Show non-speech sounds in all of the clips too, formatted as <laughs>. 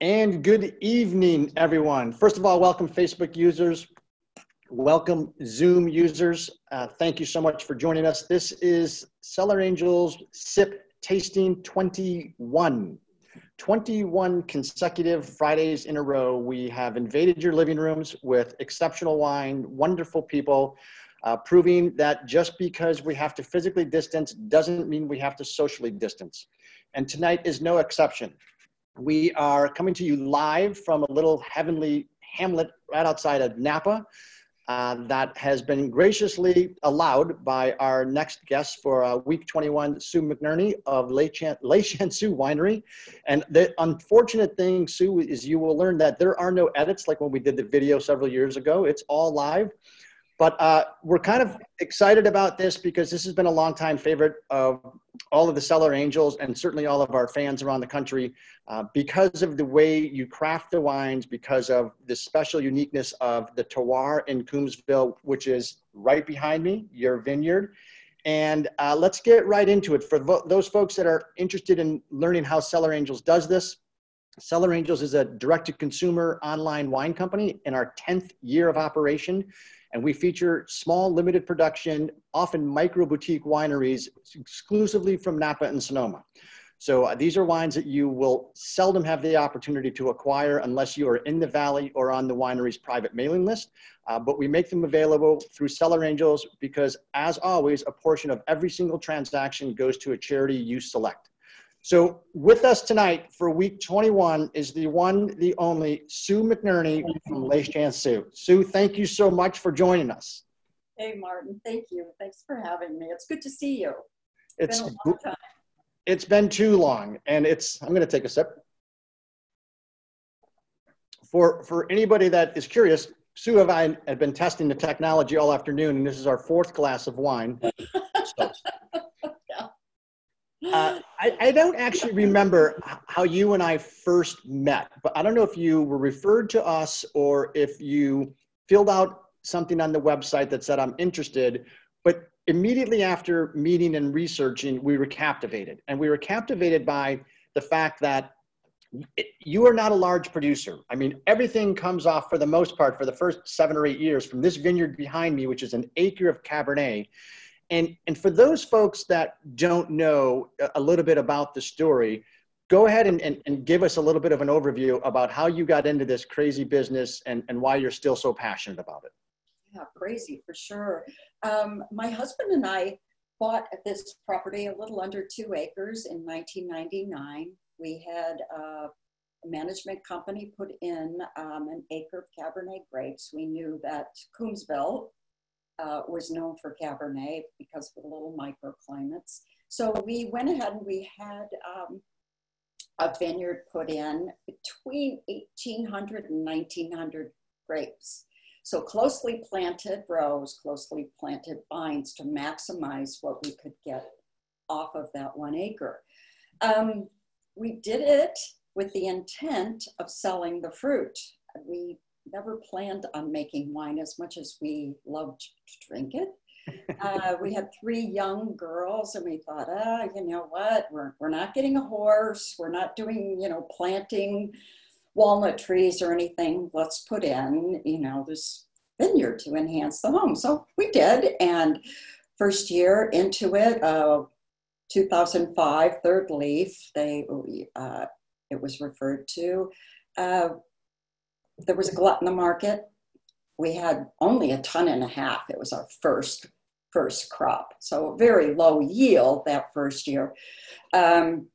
And good evening, everyone. First of all, welcome Facebook users. Welcome Zoom users. Uh, thank you so much for joining us. This is Cellar Angels SIP Tasting 21. 21 consecutive Fridays in a row, we have invaded your living rooms with exceptional wine, wonderful people, uh, proving that just because we have to physically distance doesn't mean we have to socially distance. And tonight is no exception. We are coming to you live from a little heavenly hamlet right outside of Napa. Uh, that has been graciously allowed by our next guest for uh, week 21, Sue McNerney of Le, Chan- Le Chanceux Winery. And the unfortunate thing, Sue, is you will learn that there are no edits like when we did the video several years ago. It's all live. But uh, we're kind of excited about this because this has been a longtime favorite of all of the Cellar Angels and certainly all of our fans around the country uh, because of the way you craft the wines, because of the special uniqueness of the terroir in Coombsville, which is right behind me, your vineyard. And uh, let's get right into it. For those folks that are interested in learning how Cellar Angels does this, Cellar Angels is a direct to consumer online wine company in our 10th year of operation and we feature small limited production, often micro boutique wineries exclusively from Napa and Sonoma. So uh, these are wines that you will seldom have the opportunity to acquire unless you are in the valley or on the winery's private mailing list. Uh, but we make them available through Cellar Angels because, as always, a portion of every single transaction goes to a charity you select. So with us tonight for week 21 is the one, the only Sue McNerney from Le Chanceux. Sue, Sue, thank you so much for joining us. Hey, Martin, thank you. Thanks for having me. It's good to see you. It's, it's been, it's been too long and it's, I'm going to take a sip. For, for anybody that is curious, Sue and I have been testing the technology all afternoon and this is our fourth glass of wine. So, <laughs> uh, I, I, don't actually remember how you and I first met, but I don't know if you were referred to us or if you filled out something on the website that said, I'm interested. But immediately after meeting and researching, we were captivated. And we were captivated by the fact that you are not a large producer. I mean, everything comes off for the most part for the first seven or eight years from this vineyard behind me, which is an acre of Cabernet. And, and for those folks that don't know a little bit about the story, go ahead and, and, and give us a little bit of an overview about how you got into this crazy business and, and why you're still so passionate about it. Yeah, crazy for sure. Um, my husband and I bought this property a little under two acres in 1999. We had a management company put in um, an acre of Cabernet grapes. We knew that Coombsville uh, was known for Cabernet because of the little microclimates. So we went ahead and we had um, a vineyard put in between 1800 and 1900 grapes. So closely planted rows, closely planted vines to maximize what we could get off of that one acre. Um, we did it with the intent of selling the fruit. We never planned on making wine as much as we loved to drink it. Uh, we had three young girls, and we thought, ah, you know what? We're, we're not getting a horse. We're not doing, you know, planting walnut trees or anything. Let's put in, you know, this vineyard to enhance the home. So we did. And first year into it, uh, 2005, third leaf, they, uh, it was referred to. There was a glut in the market. We had only a ton and a half. It was our first first crop, so very low yield that first year. Um,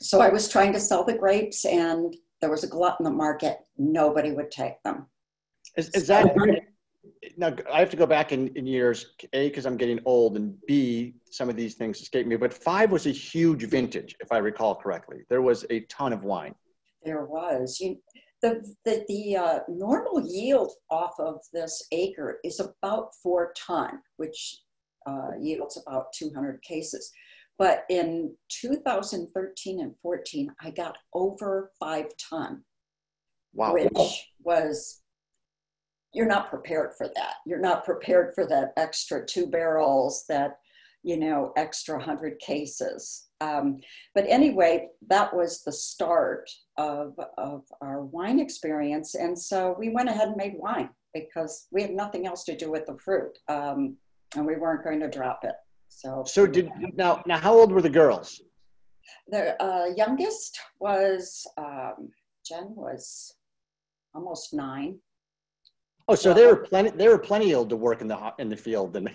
so I was trying to sell the grapes, and there was a glut in the market. Nobody would take them. Is, is that now? I have to go back in, in years. A, because I'm getting old, and B, some of these things escape me. But five was a huge vintage, if I recall correctly. There was a ton of wine. There was. You, the, the, the uh, normal yield off of this acre is about four ton, which uh, yields about 200 cases. But in 2013 and 14, I got over five ton, wow. which was, you're not prepared for that. You're not prepared for that extra two barrels, that, you know, extra 100 cases. Um, but anyway, that was the start of, of our wine experience. And so we went ahead and made wine because we had nothing else to do with the fruit. Um, and we weren't going to drop it. So, so did now, now how old were the girls? The uh, youngest was, um, Jen was almost nine. Oh, so they were plenty. They were plenty old to work in the in the field. Then.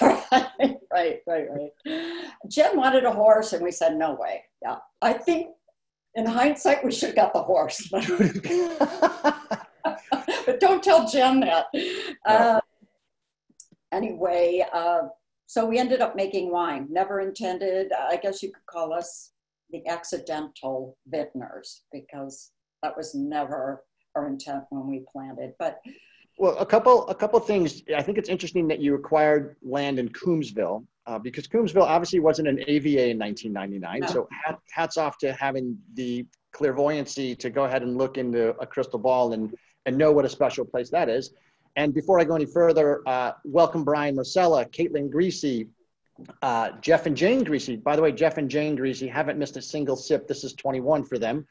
right, <laughs> <laughs> right, right, right. Jim wanted a horse, and we said no way. Yeah, I think in hindsight we should have got the horse, but, <laughs> but don't tell Jim that. No. Uh, anyway, uh, so we ended up making wine. Never intended. I guess you could call us the accidental vintners because that was never our intent when we planted. But well, a couple a couple things. I think it's interesting that you acquired land in Coombsville uh, because Coombsville obviously wasn't an AVA in 1999. No. So hats off to having the clairvoyancy to go ahead and look into a crystal ball and and know what a special place that is. And before I go any further, uh, welcome Brian Marcella, Caitlin Greasy, uh, Jeff and Jane Greasy. By the way, Jeff and Jane Greasy haven't missed a single sip. This is 21 for them.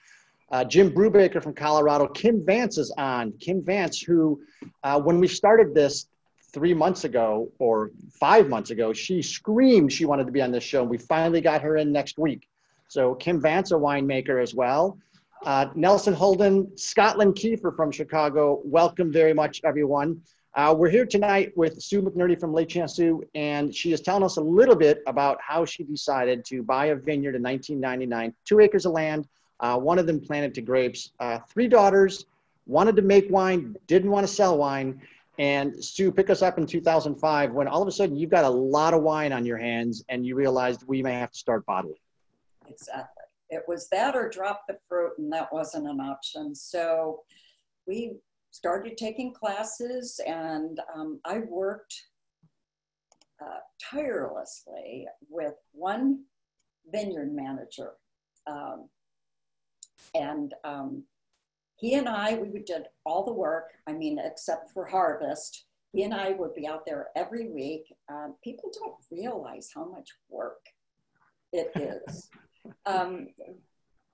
Uh, Jim Brubaker from Colorado. Kim Vance is on. Kim Vance, who, uh, when we started this three months ago or five months ago, she screamed she wanted to be on this show. And we finally got her in next week. So Kim Vance, a winemaker as well. Uh, Nelson Holden, Scotland Kiefer from Chicago. Welcome very much, everyone. Uh, we're here tonight with Sue McNerney from Le Chanceux, and she is telling us a little bit about how she decided to buy a vineyard in 1999, two acres of land, uh, one of them planted to grapes. Uh, three daughters, wanted to make wine, didn't want to sell wine. And Sue, pick us up in 2005 when all of a sudden you've got a lot of wine on your hands and you realized we may have to start bottling. Exactly. It was that or drop the fruit, and that wasn't an option. So we started taking classes, and um, I worked uh, tirelessly with one vineyard manager. Um, and um, he and I, we would did all the work, I mean, except for harvest. He and I would be out there every week. Um, people don't realize how much work it is. <laughs> um,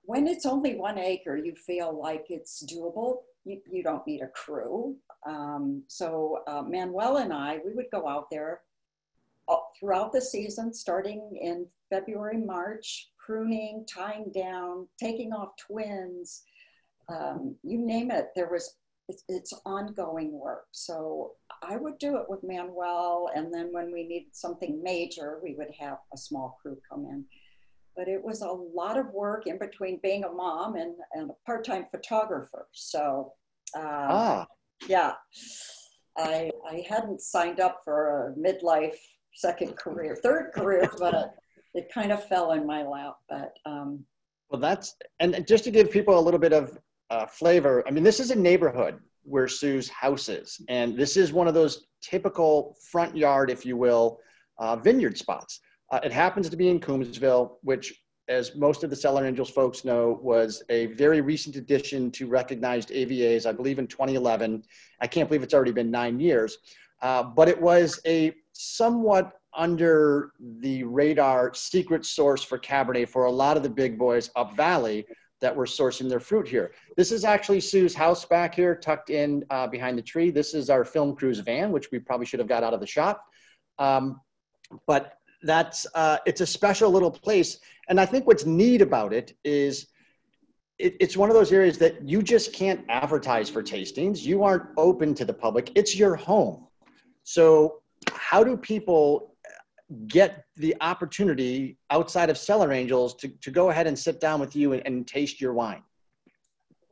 when it's only one acre, you feel like it's doable. You, you don't need a crew. Um, so uh, Manuel and I, we would go out there throughout the season, starting in February, March, pruning, tying down, taking off twins, um, you name it. There was it's, it's, ongoing work. So I would do it with Manuel, and then when we needed something major, we would have a small crew come in. But it was a lot of work in between being a mom and, and a part-time photographer. So uh, ah. yeah, I I hadn't signed up for a midlife second career, third career, but it kind of fell in my lap. But um, well, that's and just to give people a little bit of uh, flavor. I mean, this is a neighborhood where Sue's house is, and this is one of those typical front yard, if you will, uh, vineyard spots. Uh, it happens to be in Coombsville, which, as most of the Cellar Angels folks know, was a very recent addition to recognized AVAs. I believe in 2011. I can't believe it's already been nine years. Uh, but it was a somewhat under the radar secret source for Cabernet for a lot of the big boys up Valley that were sourcing their fruit here. This is actually Sue's house back here, tucked in uh, behind the tree. This is our film crew's van, which we probably should have got out of the shop. Um, but that's uh, it's a special little place, and I think what's neat about it is it, it's one of those areas that you just can't advertise for tastings. You aren't open to the public. It's your home. So how do people get the opportunity outside of Cellar Angels to, to go ahead and sit down with you and, and taste your wine?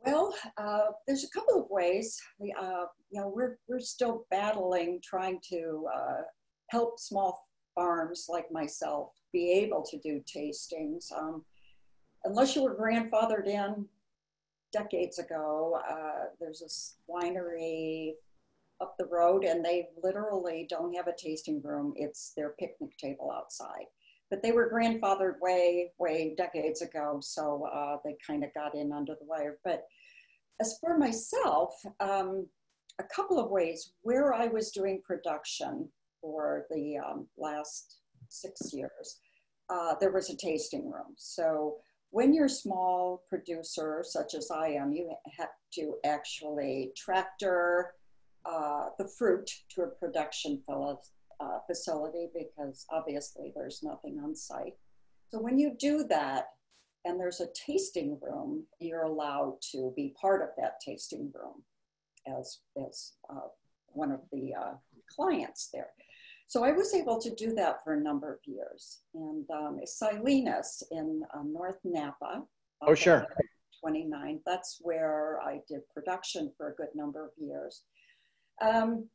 Well, uh, there's a couple of ways. We, uh, you know, we're, we're still battling trying to uh, help small farms like myself be able to do tastings. Um, unless you were grandfathered in decades ago, uh, there's this winery up the road and they literally don't have a tasting room. It's their picnic table outside. But they were grandfathered way, way decades ago, so uh, they kind of got in under the wire. But as for myself, um, a couple of ways where I was doing production for the um, last six years. uh, there was a tasting room. So when you're a small producer, such as I am, you have to actually tractor uh, the fruit to a production uh, facility because obviously there's nothing on site. So when you do that, and there's a tasting room, you're allowed to be part of that tasting room as, as uh, one of the uh, clients there. So I was able to do that for a number of years. And um, Silenus in um, North Napa. Oh, sure. 29. That's where I did production for a good number of years. Um,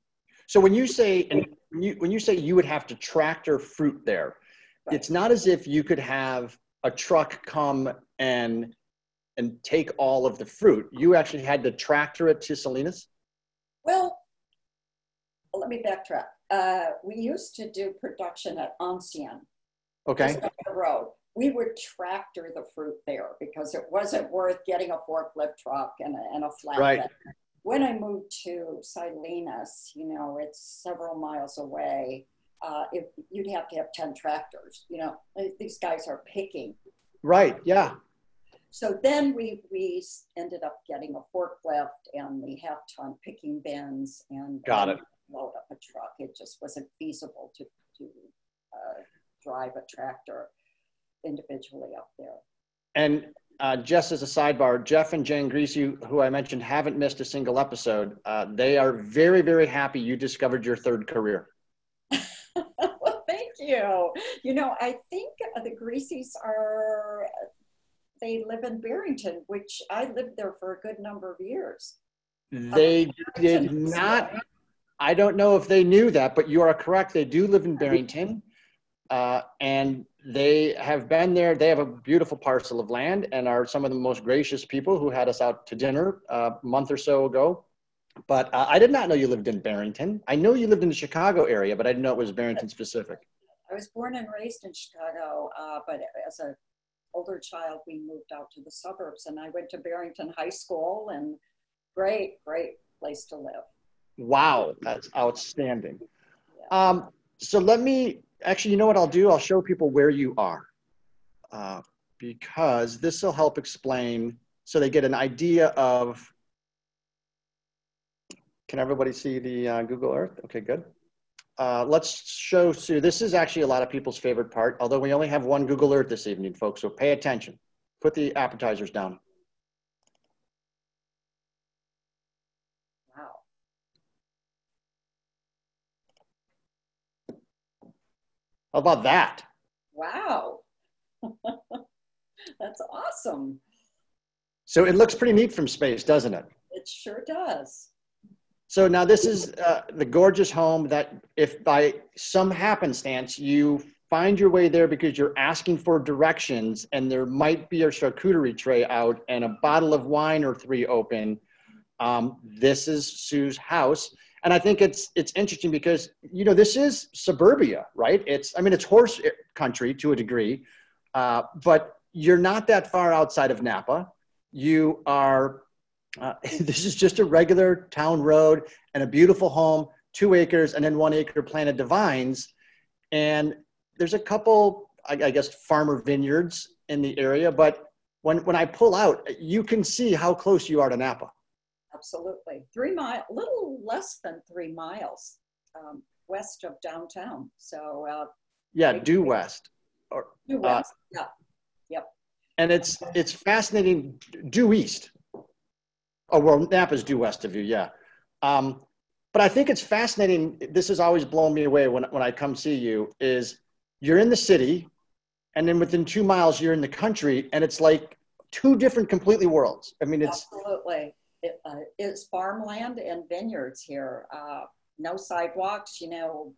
so when you say and when you when you say you would have to tractor fruit there, right. it's not as if you could have a truck come and and take all of the fruit. You actually had to tractor it to Silenus. Well, let me backtrack. Uh, we used to do production at Ancien. Okay. The road. We would tractor the fruit there because it wasn't worth getting a forklift truck and a, and a flatbed. Right. When I moved to Silenus, you know, it's several miles away. Uh, if you'd have to have 10 tractors, you know, these guys are picking. Right. Yeah. So then we, we ended up getting a forklift and the half ton picking bins and got it load up a truck. It just wasn't feasible to, to uh, drive a tractor individually up there. And uh, just as a sidebar, Jeff and Jane Greasy, who I mentioned haven't missed a single episode, uh, they are very, very happy you discovered your third career. <laughs> well, thank you. You know, I think the Greasys are, they live in Barrington, which I lived there for a good number of years. They did not I don't know if they knew that, but you are correct. They do live in Barrington, uh, and they have been there. They have a beautiful parcel of land and are some of the most gracious people who had us out to dinner uh, a month or so ago. But uh, I did not know you lived in Barrington. I know you lived in the Chicago area, but I didn't know it was Barrington specific. I was born and raised in Chicago, uh, but as an older child, we moved out to the suburbs, and I went to Barrington High School, and great, great place to live. Wow, that's outstanding. Um, so let me, actually, you know what I'll do? I'll show people where you are uh, because this will help explain so they get an idea of, can everybody see the uh, Google Earth? Okay, good. Uh, let's show Sue. This is actually a lot of people's favorite part, although we only have one Google Earth this evening, folks, so pay attention. Put the appetizers down. How about that? Wow. <laughs> That's awesome. So it looks pretty neat from space, doesn't it? It sure does. So now this is uh, the gorgeous home that if by some happenstance you find your way there because you're asking for directions and there might be a charcuterie tray out and a bottle of wine or three open, um, this is Sue's house and I think it's it's interesting because you know this is suburbia, right? It's I mean it's horse country to a degree, uh, but you're not that far outside of Napa. You are. Uh, <laughs> this is just a regular town road and a beautiful home, two acres, and then one acre planted to vines, and there's a couple, I, I guess, farmer vineyards in the area. But when when I pull out, you can see how close you are to Napa absolutely. Three mile, a little less than three miles um, west of downtown. So uh, yeah, due west. Or, due uh, west. Uh, yeah. Yep. And it's it's fascinating. Due east. Oh well, Napa's due west of you. Yeah. Um, but I think it's fascinating. This has always blown me away when when I come see you. Is you're in the city, and then within two miles you're in the country, and it's like two different completely worlds. I mean, it's absolutely uh, it's farmland and vineyards here. Uh, no sidewalks, you know,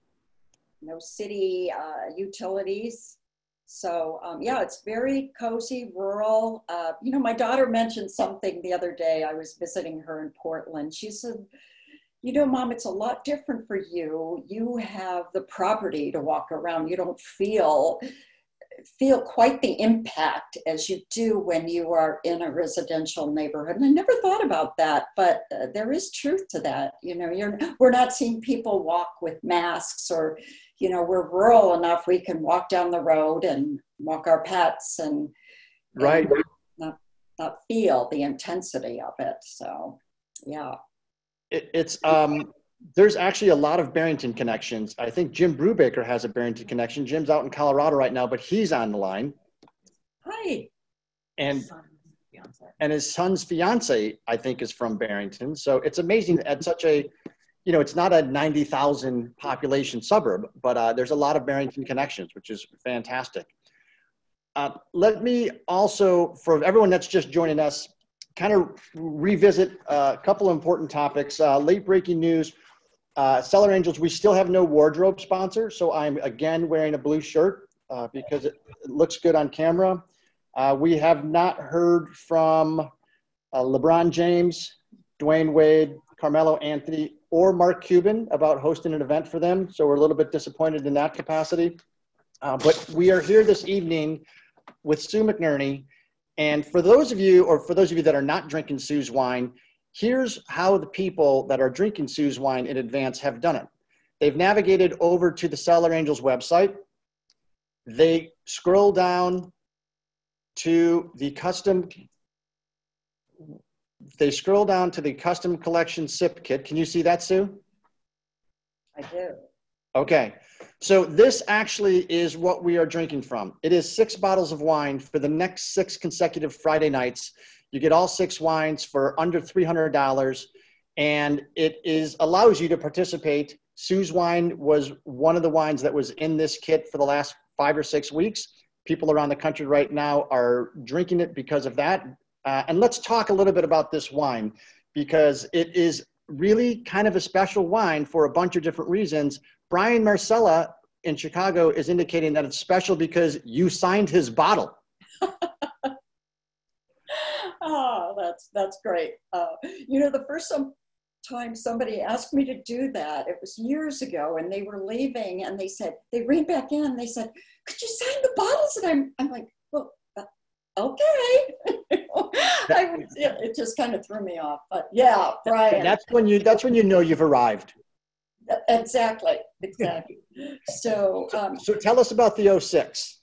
no city uh, utilities. So um, yeah, it's very cozy, rural. Uh, you know, my daughter mentioned something the other day. I was visiting her in Portland. She said, "You know, mom, it's a lot different for you. You have the property to walk around. You don't feel feel quite the impact as you do when you are in a residential neighborhood. And I never thought about that, but uh, there is truth to that. You know, you're we're not seeing people walk with masks, or you know, we're rural enough we can walk down the road and walk our pets and right and not not feel the intensity of it. So, yeah, it, it's um there's actually a lot of Barrington connections. I think Jim Brubaker has a Barrington connection. Jim's out in Colorado right now, but he's on the line. hi. And and his son's fiance, I think, is from Barrington. So it's amazing at such a, you know, it's not a 90,000 population suburb, but uh, there's a lot of Barrington connections, which is fantastic. Uh, let me also, for everyone that's just joining us, kind of revisit a couple important topics. Uh, late breaking news uh, Cellar Angels, we still have no wardrobe sponsor, so I'm again wearing a blue shirt uh, because it, it, looks good on camera. Uh, we have not heard from uh, LeBron James, Dwyane Wade, Carmelo Anthony, or Mark Cuban about hosting an event for them, so we're a little bit disappointed in that capacity. Uh, but we are here this evening with Sue McNerney. And for those of you, or for those of you that are not drinking Sue's wine, Here's how the people that are drinking Sue's wine in advance have done it. They've navigated over to the Cellar Angels website. They scroll down to the custom they scroll down to the custom collection sip kit. Can you see that, Sue? I do. Okay. So this actually is what we are drinking from. It is six bottles of wine for the next six consecutive Friday nights. You get all six wines for under $300 and it is allows you to participate. Sue's wine was one of the wines that was in this kit for the last five or six weeks. People around the country right now are drinking it because of that. Uh, and let's talk a little bit about this wine because it is really kind of a special wine for a bunch of different reasons. Brian Marcella in Chicago is indicating that it's special because you signed his bottle. <laughs> oh, that's that's great. Uh, you know, the first time somebody asked me to do that, it was years ago, and they were leaving, and they said they ran back in. and They said, "Could you sign the bottles?" And I'm I'm like, "Well, uh, okay." <laughs> I, yeah, it just kind of threw me off, but yeah, Brian. That's when you. That's when you know you've arrived. Exactly. Exactly. so. Um, so tell us about the 06.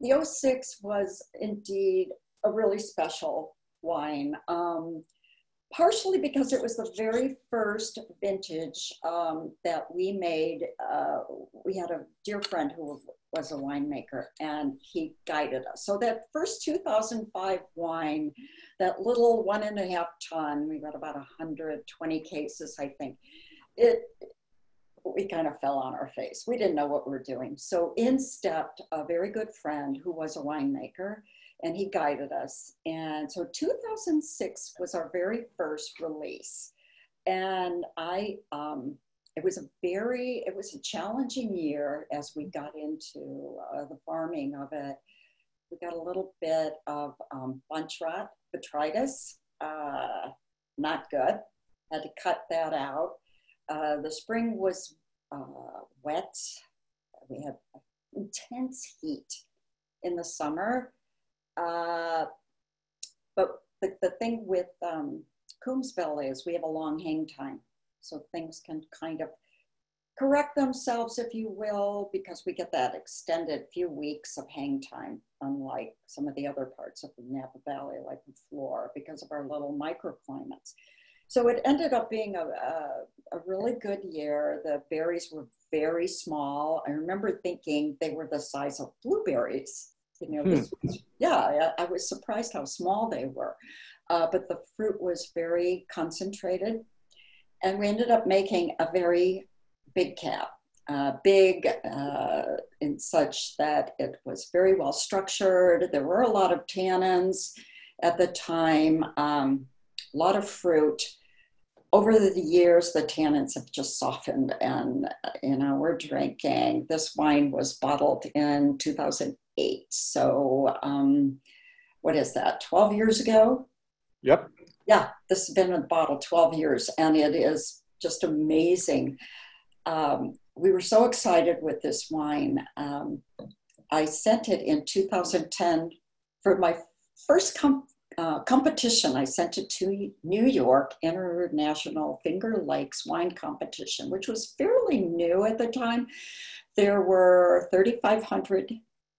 The 06 was indeed a really special wine. Um, partially because it was the very first vintage um, that we made. Uh, we had a dear friend who was a winemaker and he guided us. So that first 2005 wine, that little one and a half ton, we got about 120 cases, I think. It, we kind of fell on our face. We didn't know what we were doing. So in stepped a very good friend who was a winemaker and he guided us. And so 2006 was our very first release. And I, um, it was a very, it was a challenging year as we got into uh, the farming of it. We got a little bit of um, bunch rot, botrytis, uh, not good. Had to cut that out. Uh, the spring was uh, wet. We had intense heat in the summer. Uh, but the, the thing with um, is we have a long hang time. So things can kind of correct themselves, if you will, because we get that extended few weeks of hang time, unlike some of the other parts of the Napa Valley, like the floor, because of our little microclimates. So it ended up being a, a, a, really good year. The berries were very small. I remember thinking they were the size of blueberries you know, hmm. was, yeah, I, I, was surprised how small they were. Uh, but the fruit was very concentrated. And we ended up making a very big cap, uh, big uh, in such that it was very well structured. There were a lot of tannins at the time, um, a lot of fruit. Over the years, the tannins have just softened, and you know we're drinking. This wine was bottled in 2000, eight. So, um, what is that, 12 years ago? Yep. Yeah, this has been in the bottle 12 years, and it is just amazing. Um, we were so excited with this wine. Um, I sent it in 2010 for my first com- uh, competition. I sent it to New York International Finger Lakes Wine Competition, which was fairly new at the time. There were 3,500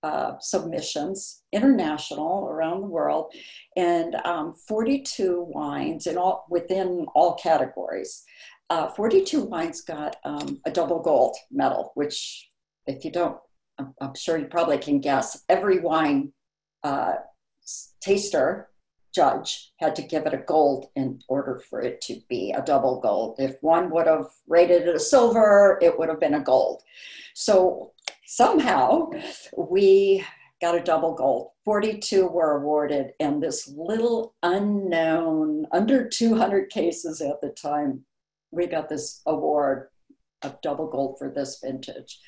uh, submissions, international around the world, and um, 42 wines in all within all categories. Uh, 42 wines got um, a double gold medal, which, if you don't, I'm, sure you probably can guess. Every wine uh, taster judge had to give it a gold in order for it to be a double gold. If one would have rated it a silver, it would have been a gold. So somehow we got a double gold. 42 were awarded, and this little unknown, under 200 cases at the time, we got this award of double gold for this vintage.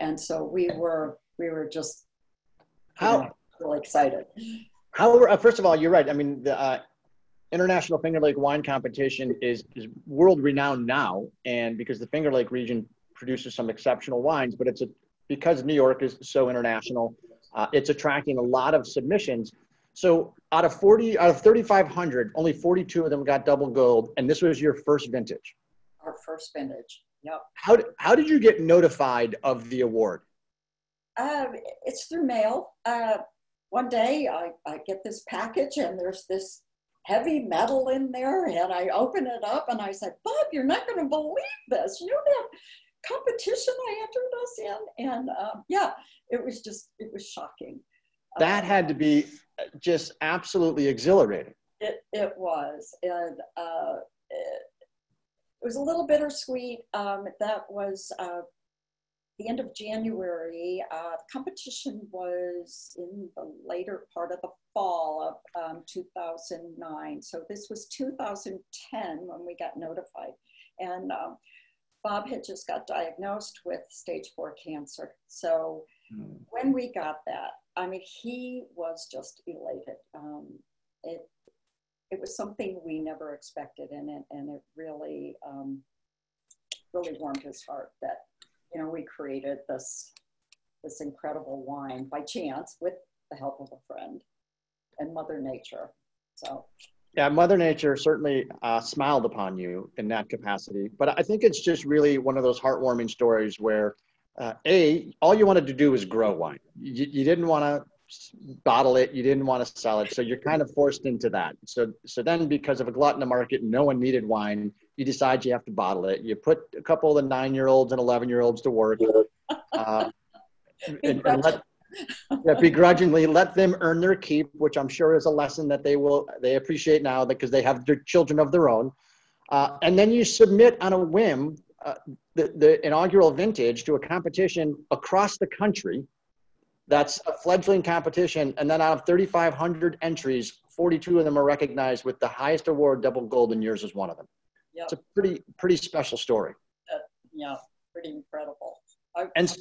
And so we were we were just how know, really excited. How uh, first of all, you're right. I mean, the uh, International Finger Lake Wine Competition is is world renowned now, and because the Finger Lake region produces some exceptional wines, but it's a because New York is so international, uh, it's attracting a lot of submissions. So out of 40, out of 3,500, only 42 of them got double gold, and this was your first vintage. Our first vintage. Yep. How, how did you get notified of the award? Uh, it's through mail. Uh, one day I, I get this package and there's this heavy metal in there and I open it up and I said, Bob, you're not going to believe this. You know that competition I entered us in? And um, yeah, it was just, it was shocking. That had to be just absolutely exhilarating. It, it was. And uh, it, it, was a little bittersweet. Um, that was uh, the end of January. Uh, the competition was in the later part of the fall of um, 2009. So this was 2010 when we got notified. And um, Bob had just got diagnosed with stage four cancer. So mm. when we got that, I mean, he was just elated. Um, it, it was something we never expected in it, and it really, um, really warmed his heart that, you know, we created this, this incredible wine by chance with the help of a friend and Mother Nature. So yeah, Mother Nature certainly uh, smiled upon you in that capacity. But I think it's just really one of those heartwarming stories where, uh, A, all you wanted to do was grow wine. You, you didn't want to bottle it, you didn't want to sell it. So you're kind of forced into that. So, so then, because of a glut in the market, no one needed wine, you decide you have to bottle it. You put a couple of the nine year olds and 11 year olds to work. Uh, and, and let, yeah, begrudgingly let them earn their keep, which I'm sure is a lesson that they will they appreciate now because they have their children of their own. Uh, and then you submit on a whim uh, the, the inaugural vintage to a competition across the country. That's a fledgling competition, and then out of 3,500 entries, 42 of them are recognized with the highest award, double gold, and yours is one of them. Yep. It's a pretty pretty special story. Uh, yeah, pretty incredible. I, and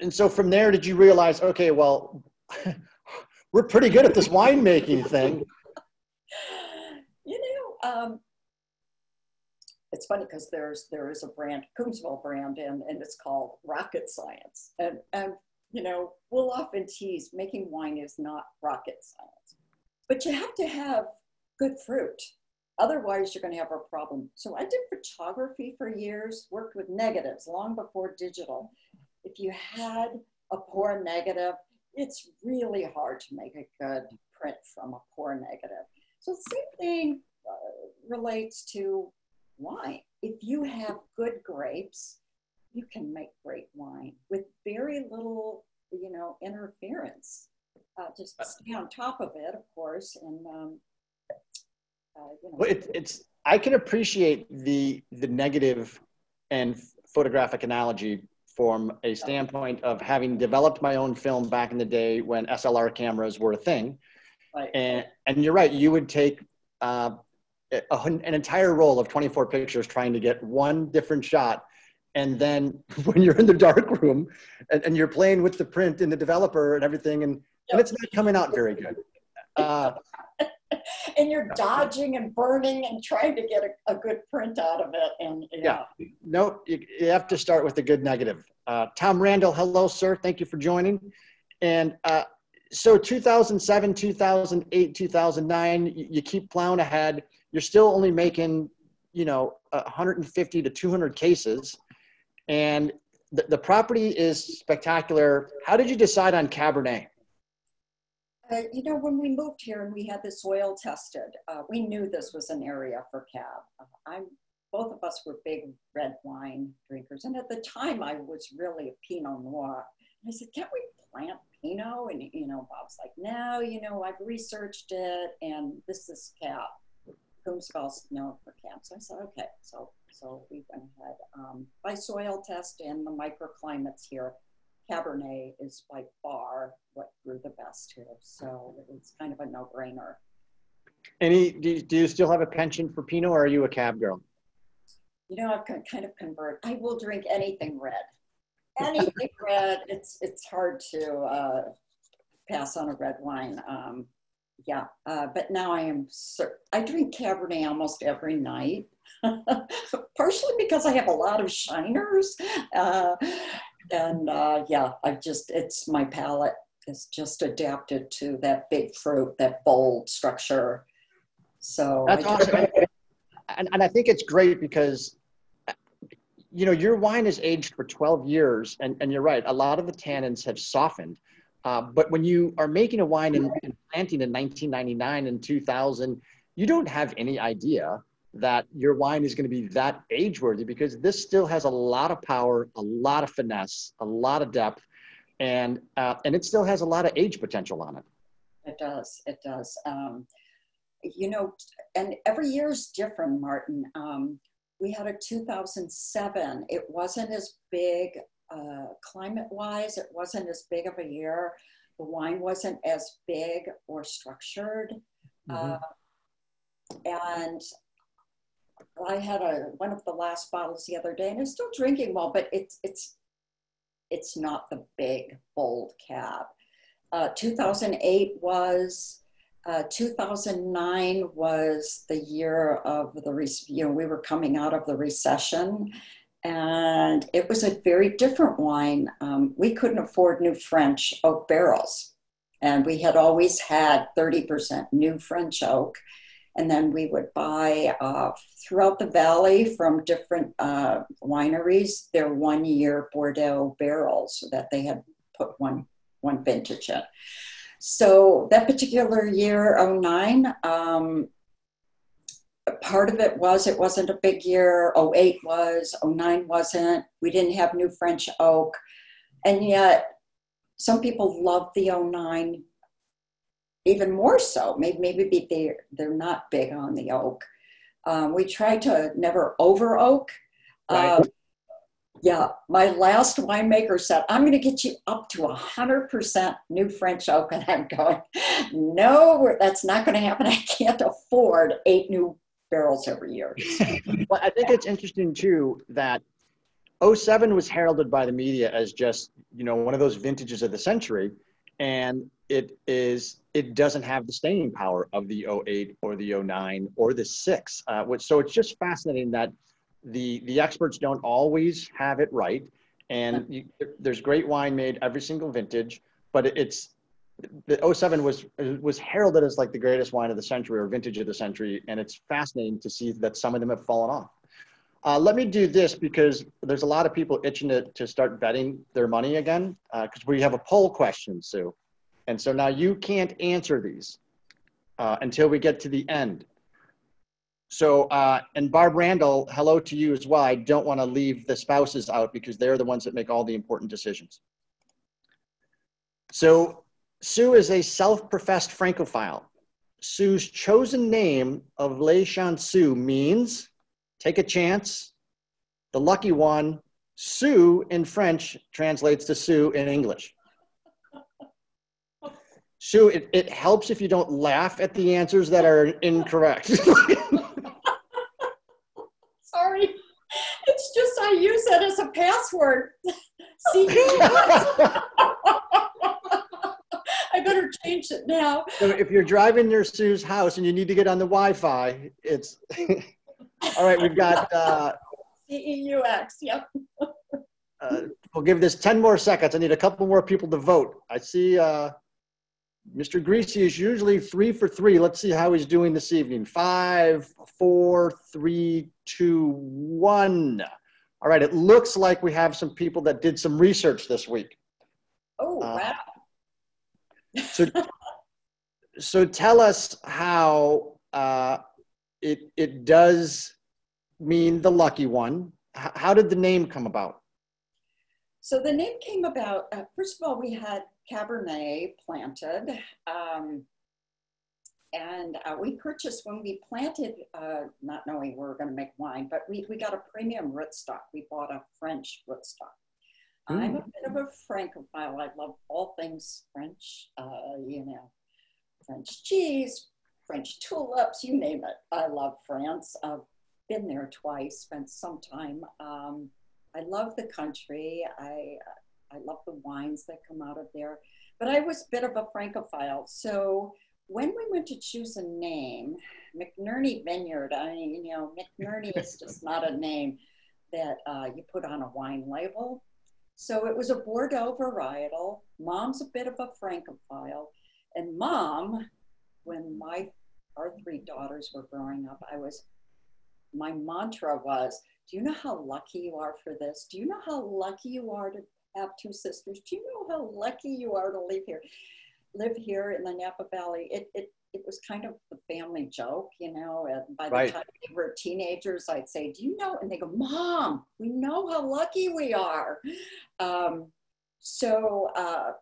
and so from there, did you realize, okay, well, <laughs> we're pretty good at this winemaking thing? <laughs> You know, um, it's funny because there's there is a brand, Coombsville brand, and, and it's called Rocket Science. And, and, you know, we'll often tease making wine is not rocket science, but you have to have good fruit. Otherwise, you're going to have a problem. So I did photography for years, worked with negatives long before digital if you had a poor negative, it's really hard to make a good print from a poor negative. So the same thing uh, relates to wine. If you have good grapes, you can make great wine with very little, you know, interference. Uh, just stay on top of it, of course, and um, uh, you know. Well, it, it's I can appreciate the the negative and photographic analogy from a standpoint of having developed my own film back in the day when SLR cameras were a thing. Right. And, and you're right, you would take uh, a, an entire roll of 24 pictures trying to get one different shot. And then <laughs> when you're in the dark room and, and you're playing with the print and the developer and everything, and, yep. and it's not coming out very good. Uh, <laughs> and you're dodging and burning and trying to get a, a good print out of it. And yeah, yeah. no, you, you, have to start with a good negative. Uh, Tom Randall, hello, sir. Thank you for joining. And uh, so 2007, 2008, 2009, you, you keep plowing ahead. You're still only making, you know, 150 to 200 cases. And the, the property is spectacular. How did you decide on Cabernet? Uh, you know, when we moved here and we had the soil tested, uh, we knew this was an area for cab. Uh, I'm both of us were big red wine drinkers, and at the time I was really a Pinot Noir. And I said, "Can't we plant Pinot?" And you know, Bob's like, "No, you know, I've researched it, and this is cab. Coombsville's known for cab." So I said, "Okay." So so we went ahead um, by soil test and the microclimates here. Cabernet is by far what grew the best here. So it's kind of a no-brainer. Any, do you, do you still have a penchant for Pinot or are you a cab girl? You know, I've kind of convert. I will drink anything red. Anything <laughs> red. It's, it's hard to uh, pass on a red wine. Um, yeah, uh, but now I am, I drink Cabernet almost every night. <laughs> partially because I have a lot of shiners. Uh, and uh, yeah, I just, it's my palate is just adapted to that big fruit, that bold structure. So that's I awesome. and, and I think it's great because you know your wine is aged for 12 years and, and you're right a lot of the tannins have softened uh, but when you are making a wine and, and planting in 1999 and 2000 you don't have any idea that your wine is going to be that age worthy because this still has a lot of power, a lot of finesse, a lot of depth, and uh, and it still has a lot of age potential on it. It does. It does. Um, you know, and every year is different, Martin. Um, we had a 2007. It wasn't as big uh, climate-wise. It wasn't as big of a year. The wine wasn't as big or structured. Mm-hmm. Uh, and I had a one of the last bottles the other day, and I'm still drinking well, but it's it's it's not the big bold cab. Uh, 2008 was. Uh, 2009 was the year of the you know we were coming out of the recession, and it was a very different wine. Um, we couldn't afford new French oak barrels, and we had always had 30% new French oak and then we would buy uh, throughout the valley from different uh, wineries their one year Bordeaux barrels that they had put one, one vintage in. So that particular year, 09, um, part of it was it wasn't a big year. 08 was, 09 wasn't. We didn't have new French oak. And yet, some people loved the 09 even more so. Maybe maybe they're they're not big on the oak. Um, we try to never over oak. Right. Uh, yeah, my last winemaker said, I'm going to get you up to 100% new French oak. And I'm going, no, that's not going to happen. I can't afford eight new barrels every year. <laughs> well, I think it's interesting too that 07 was heralded by the media as just, you know, one of those vintages of the century. And it is it doesn't have the staying power of the 08 or the 09 or the 6 uh, which, so it's just fascinating that the the experts don't always have it right. And you, there's great wine made every single vintage but it's the 07 was was heralded as like the greatest wine of the century or vintage of the century. And it's fascinating to see that some of them have fallen off uh, let me do this because there's a lot of people itching to, to start betting their money again because uh, we have a poll question sue and so now you can't answer these uh, until we get to the end. So, uh, and Barb Randall, hello to you as well. I don't want to leave the spouses out because they're the ones that make all the important decisions. So, Sue is a self professed Francophile. Sue's chosen name of Le Chanceux means take a chance, the lucky one. Sue in French translates to Sue in English. Sue, it, it helps if you don't laugh at the answers that are incorrect. <laughs> Sorry. It's just I use it as a password. <laughs> See, <laughs> I better change it now. So if you're driving near Sue's house and you need to get on the Wi-Fi, it's all right. We've got uh, C E U X. Yep. uh, We'll give this 10 more seconds. I need a couple more people to vote. I see uh, Mr. Greasy is usually three for three. Let's see how he's doing this evening. Five, four, three, two, one. All right, it looks like we have some people that did some research this week. Oh, uh, wow. so, so tell us how uh, it, it does mean the lucky one. H- how did the name come about? So the name came about, uh, first of all, we had Cabernet planted. Um, and uh, we purchased when we planted, uh, not knowing we were going to make wine, but we, we got a premium rootstock. We bought a French rootstock. Mm. I'm a bit of a Francophile. I love all things French, uh, you know, French cheese, French tulips, you name it. I love France. Been there twice, spent some time. Um, I love the country. I, I love the wines that come out of there. But I was a bit of a Francophile. So when we went to choose a name, McNerney Vineyard, I mean, you know, McNerney is <laughs> just not a name that uh, you put on a wine label. So it was a Bordeaux varietal. Mom's a bit of a Francophile. And mom, when my our three daughters were growing up, I was my mantra was, do you know how lucky you are for this? Do you know how lucky you are to have two sisters? Do you know how lucky you are to live here? Live here in the Napa Valley. It it it was kind of the family joke, you know. And by the right. time they were teenagers, I'd say, "Do you know?" And they go, "Mom, we know how lucky we are." Um, so uh,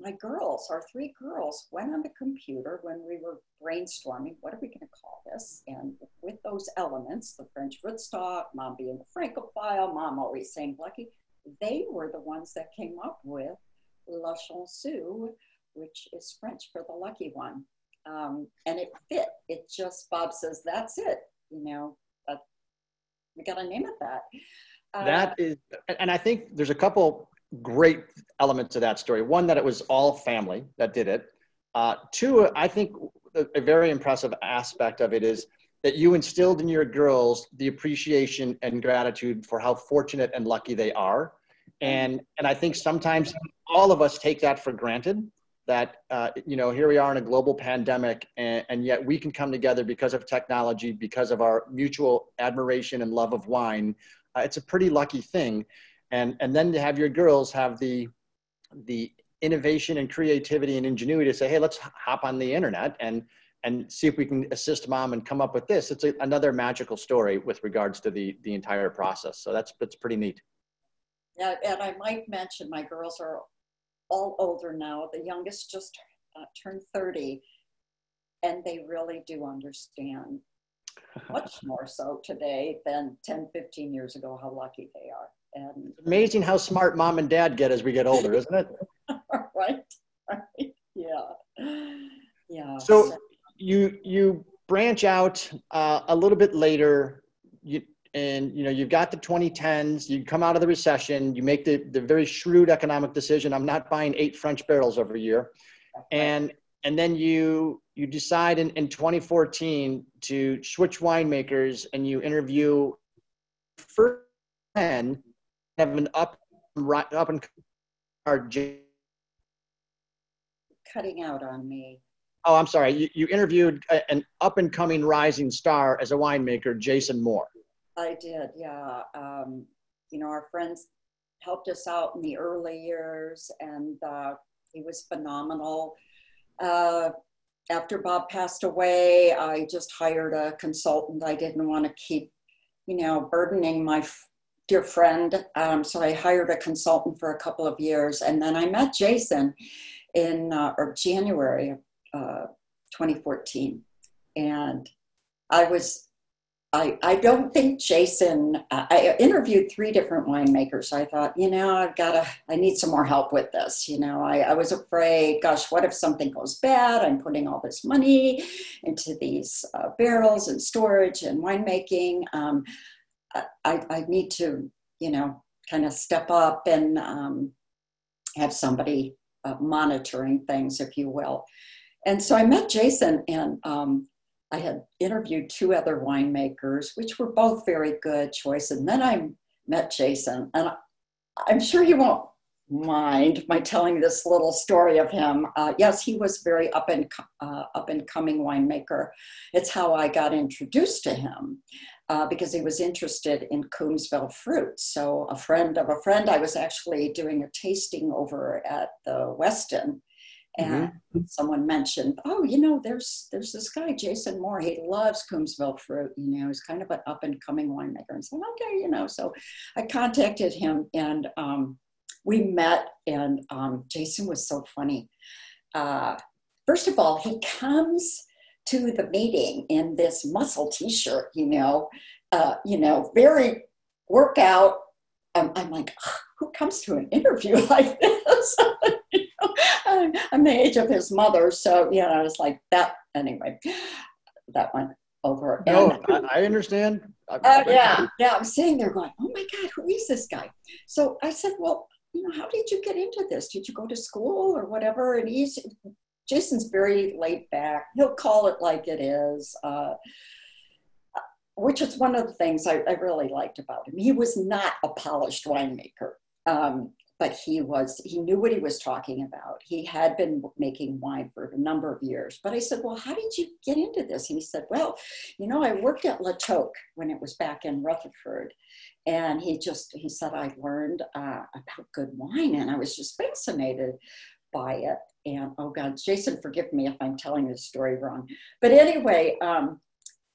my girls, our three girls, went on the computer when we were brainstorming, what are we going to call this? And with those elements, the French rootstock, mom being the Francophile, mom always saying lucky, they were the ones that came up with Le Chanceux, which is French for the lucky one. Um, and it fit. It just, Bob says, that's it. You know, uh, we got to name it that. Uh, that is, and I think there's a couple great elements of that story. One, that it was all family that did it. Uh, two, I think a very impressive aspect of it is that you instilled in your girls the appreciation and gratitude for how fortunate and lucky they are. And, and I think sometimes all of us take that for granted that, uh, you know, here we are in a global pandemic and, and yet we can come together because of technology, because of our mutual admiration and love of wine. Uh, it's a pretty lucky thing and and then to have your girls have the the innovation and creativity and ingenuity to say hey let's hop on the internet and and see if we can assist mom and come up with this. It's a, another magical story with regards to the the entire process. So that's that's pretty neat. Yeah and i might mention my girls are all older now. The youngest just uh, turned 30 and they really do understand <laughs> much more so today than 10 15 years ago how lucky they are and amazing how smart mom and dad get as we get older, isn't it? <laughs> right, right, yeah, yeah. So you you branch out uh, a little bit later, you, and you know you've got the 2010s. You come out of the recession. You make the the very shrewd economic decision. I'm not buying eight French barrels every year, and and then you you decide in, in 2014 to switch winemakers and you interview first 10 have an up right up and cutting out on me. Oh, I'm sorry. You, you interviewed an up and coming rising star as a winemaker, Jason Moore. I did, yeah. Um, you know, our friends helped us out in the early years, and uh, he was phenomenal. Uh, after Bob passed away, I just hired a consultant. I didn't want to keep, you know, burdening my dear friend. Um, so I hired a consultant for a couple of years, and then I met Jason in uh, or January of uh, 2014, and I was. I, I don't think Jason, I interviewed three different winemakers. I thought, you know, I've got to, I need some more help with this. You know, I, I was afraid, gosh, what if something goes bad? I'm putting all this money into these uh, barrels and storage and winemaking. Um, I, I need to, you know, kind of step up and um, have somebody uh, monitoring things, if you will. And so I met Jason, and um, I had interviewed two other winemakers, which were both very good choices. And then I met Jason, and I'm sure he won't mind my telling this little story of him. Uh, yes, he was very up and uh, up and coming winemaker. It's how I got introduced to him uh, because he was interested in Coombsville fruit. So a friend of a friend, I was actually doing a tasting over at the Westin, and mm-hmm. someone mentioned, "Oh, you know, there's there's this guy Jason Moore. He loves Coombsville fruit. You know, he's kind of an up and coming winemaker." And said, "Okay, you know." So I contacted him, and um, we met, and um, Jason was so funny. Uh, first of all, he comes to the meeting in this muscle T-shirt, you know, uh, you know, very workout. I'm, I'm like, who comes to an interview <laughs> like this? <laughs> you know, I'm the age of his mother, so you know, I was like that. Anyway, that went over. No, and, I, I, understand. Uh, yeah, yeah. I'm sitting there going, "Oh my God, who is this guy?" So I said, "Well, you know, how did you get into this? Did you go to school or whatever?" And he's Jason's very laid back. He'll call it like it is, uh, which is one of the things I, I, really liked about him. He was not a polished winemaker, um, but he was. He knew what he was talking about. He had been making wine for a number of years. But I said, "Well, how did you get into this?" And he said, "Well, you know, I worked at La Toque when it was back in Rutherford." And he just, he said, I learned uh, about good wine and I was just fascinated by it and oh God, Jason, forgive me if I'm telling this story wrong. But anyway, um,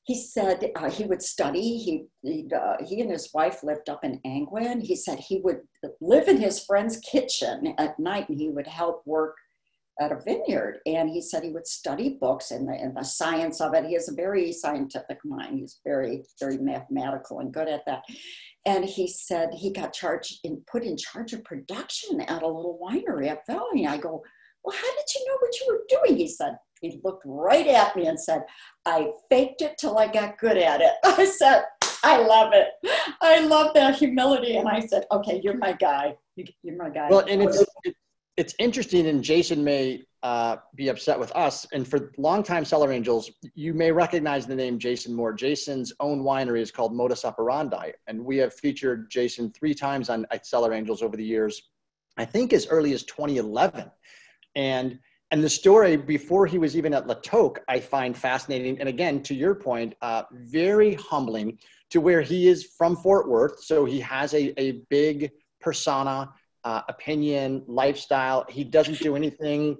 he said uh, he would study. He uh, he and his wife lived up in Angwin. He said he would live in his friend's kitchen at night, and he would help work at a vineyard. And he said he would study books and the, and the science of it. He has a very scientific mind. He's very very mathematical and good at that. And he said he got charged and put in charge of production at a little winery at Valley. I go, well, how did you know what you were doing? He said, he looked right at me and said, I faked it till I got good at it. <laughs> I said, I love it. I love that humility. And I said, okay, you're my guy. You're my guy. Well, and it's, it's interesting, and Jason may uh, be upset with us. And for longtime Cellar Angels, you may recognize the name Jason Moore. Jason's own winery is called Modus Operandi. And we have featured Jason three times on Cellar Angels over the years, I think as early as 2011 and and the story before he was even at La Toque, I find fascinating. And again, to your point, uh, very humbling to where he is from Fort Worth. So he has a, a big persona, uh, opinion, lifestyle. He doesn't do anything.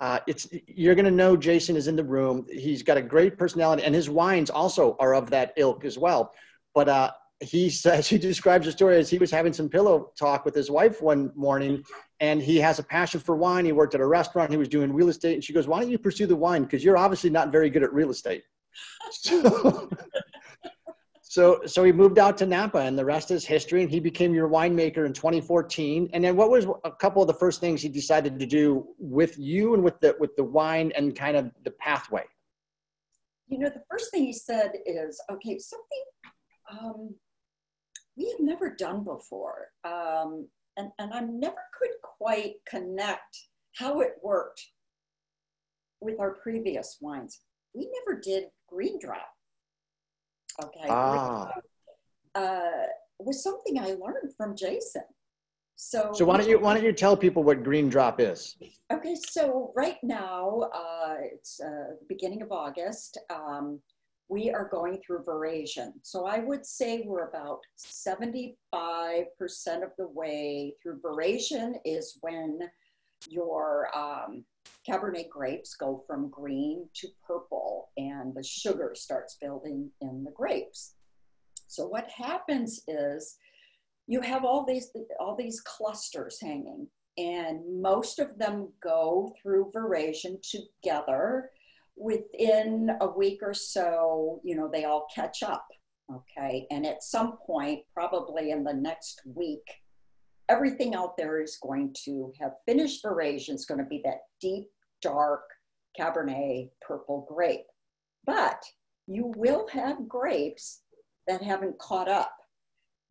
Uh, it's you're going to know Jason is in the room. He's got a great personality, and his wines also are of that ilk as well. But uh, he <laughs> says he describes the story as he was having some pillow talk with his wife one morning and he has a passion for wine he worked at a restaurant he was doing real estate and she goes why don't you pursue the wine because you're obviously not very good at real estate <laughs> so, so so he moved out to napa and the rest is history and he became your winemaker in 2014 and then what was a couple of the first things he decided to do with you and with the with the wine and kind of the pathway you know the first thing he said is okay something um, we had never done before. Um, and, and I never could quite connect how it worked with our previous wines. We never did green drop. Okay. Ah. Uh, was something I learned from Jason. So, so why don't you why don't you tell people what green drop is? Okay, so right now uh, it's uh, the beginning of August. Um, we are going through veraison. So I would say we're about 75% of the way through veraison is when your um, Cabernet grapes go from green to purple and the sugar starts building in the grapes. So what happens is you have all these all these clusters hanging and most of them go through veraison together within a week or so, you know, they all catch up. Okay. And at some point, probably in the next week, everything out there is going to have finished veraison. It's going to be that deep, dark Cabernet purple grape. But you will have grapes that haven't caught up,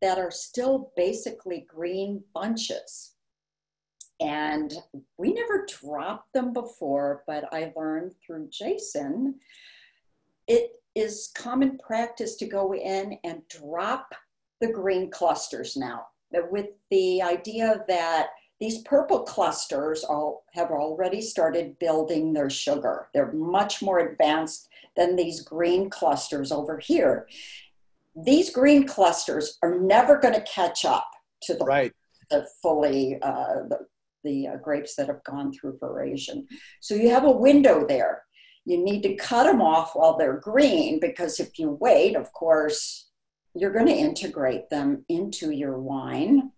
that are still basically green bunches. And we never dropped them before, but I learned through Jason, it is common practice to go in and drop the green clusters now. With the idea that these purple clusters all have already started building their sugar. They're much more advanced than these green clusters over here. These green clusters are never going to catch up to the, right. the fully uh, the, the uh, grapes that have gone through veraison. So you have a window there. You need to cut them off while they're green because if you wait, of course, you're going to integrate them into your wine.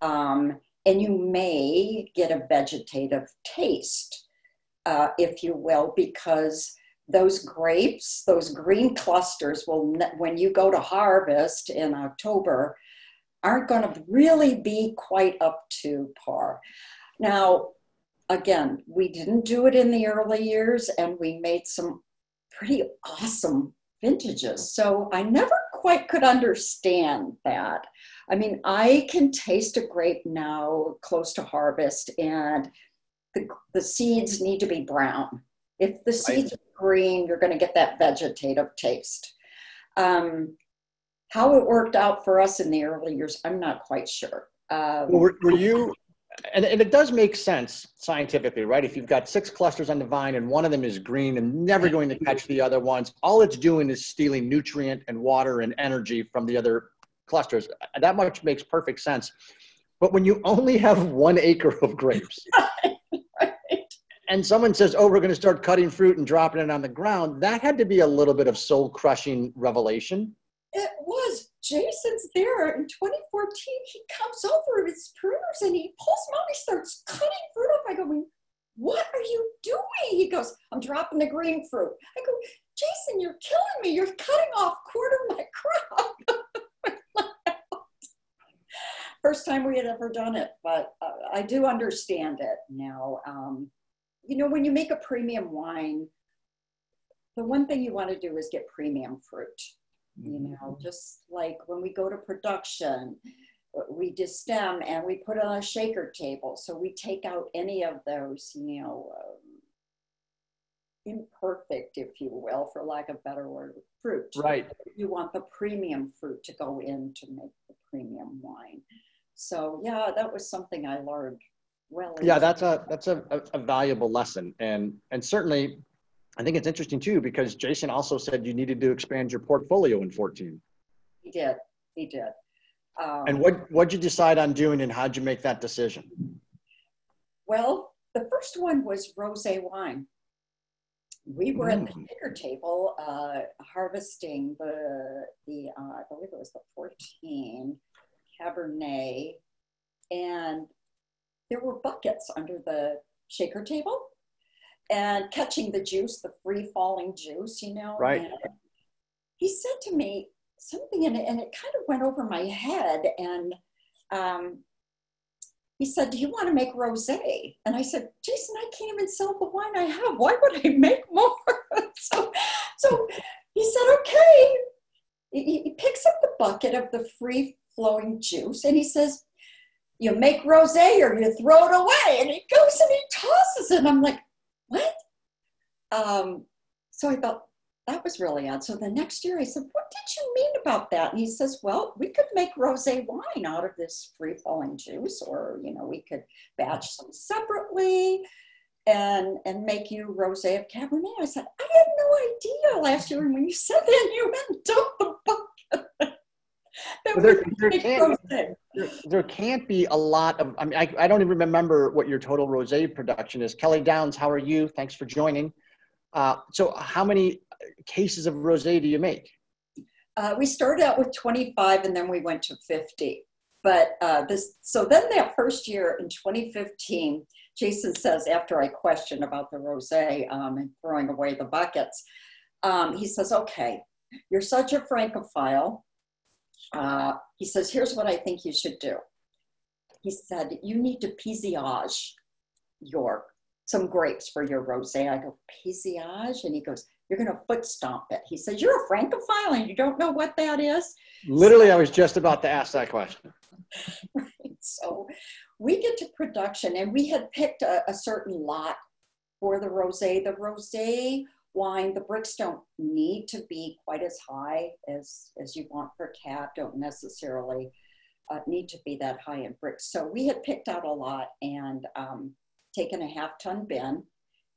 Um, and you may get a vegetative taste, uh, if you will, because those grapes, those green clusters will, when you go to harvest in October, aren't going to really be quite up to par. Now, again, we didn't do it in the early years and we made some pretty awesome vintages. So I never quite could understand that. I mean, I can taste a grape now close to harvest and the, the seeds need to be brown. If the seeds right. are green, you're going to get that vegetative taste. Um, how it worked out for us in the early years, I'm not quite sure. Um, were, were, you, and, and it does make sense scientifically, right? If you've got six clusters on the vine and one of them is green and never going to catch the other ones, all it's doing is stealing nutrient and water and energy from the other clusters. That much makes perfect sense. But when you only have one acre of grapes, <laughs> and someone says, "Oh, we're going to start cutting fruit and dropping it on the ground," that had to be a little bit of soul-crushing revelation. It was. Jason's there in 2014. He comes over with his pruners and he pulls them out. He starts cutting fruit off. I go, "What are you doing?" He goes, "I'm dropping the green fruit." I go, "Jason, you're killing me. You're cutting off quarter of my <laughs> crop." First time we had ever done it, but uh, I do understand it now. Um, you know, when you make a premium wine, the one thing you want to do is get premium fruit. You mm-hmm. know, just like when we go to production, we destem and we put on a shaker table. So we take out any of those, you know, um, imperfect, if you will, for lack of better word, fruit. Right. You want the premium fruit to go in to make the premium wine. So yeah, that was something I learned well. Yeah, that's a that's a, a, valuable lesson, and and certainly, I think it's interesting too because Jason also said you needed to expand your portfolio in 14. He did. He did. Um, and what what'd you decide on doing, and how'd you make that decision? Well, the first one was rosé wine. We were mm. at the shaker table uh, harvesting the the uh, I believe it was the 14 Cabernet, and there were buckets under the shaker table and catching the juice, the free falling juice, you know. Right. And he said to me something, and it, and it kind of went over my head. And um, he said, Do you want to make rose? And I said, Jason, I can't even sell the wine I have. Why would I make more? <laughs> so, so he said, Okay. He, he picks up the bucket of the free flowing juice and he says, you make rosé or you throw it away. And he goes and he tosses it. And I'm like, what? Um, so I thought that was really odd. So the next year I said, what did you mean about that? And he says, well, we could make rosé wine out of this free falling juice, or, you know, we could batch some separately and and make you rosé of Cabernet. I said, I had no idea last year. And when you said that, you meant dumped the bucket. <laughs> there, there, can't, there, there, can't be a lot of, I mean, I, I don't even remember what your total rosé production is. Kelly Downs, how are you? Thanks for joining. Uh, so how many cases of rosé do you make? Uh, we started out with 25 and then we went to 50. But uh, this, so then that first year in 2015, Jason says, after I questioned about the rosé um, and throwing away the buckets, um, he says, okay, you're such a francophile uh, he says, here's what I think you should do. He said, you need to pigeage your, some grapes for your rosé. I go, pigeage? And he goes, you're going to foot stomp it. He says, you're a francophile and you don't know what that is? Literally, so, I was just about to ask that question. <laughs> right. So we get to production and we had picked a, a certain lot for the rosé. The rosé wine, the brix don't need to be quite as high as, as you want for cab, don't necessarily uh, need to be that high in brix. So we had picked out a lot and um, taken a half ton bin.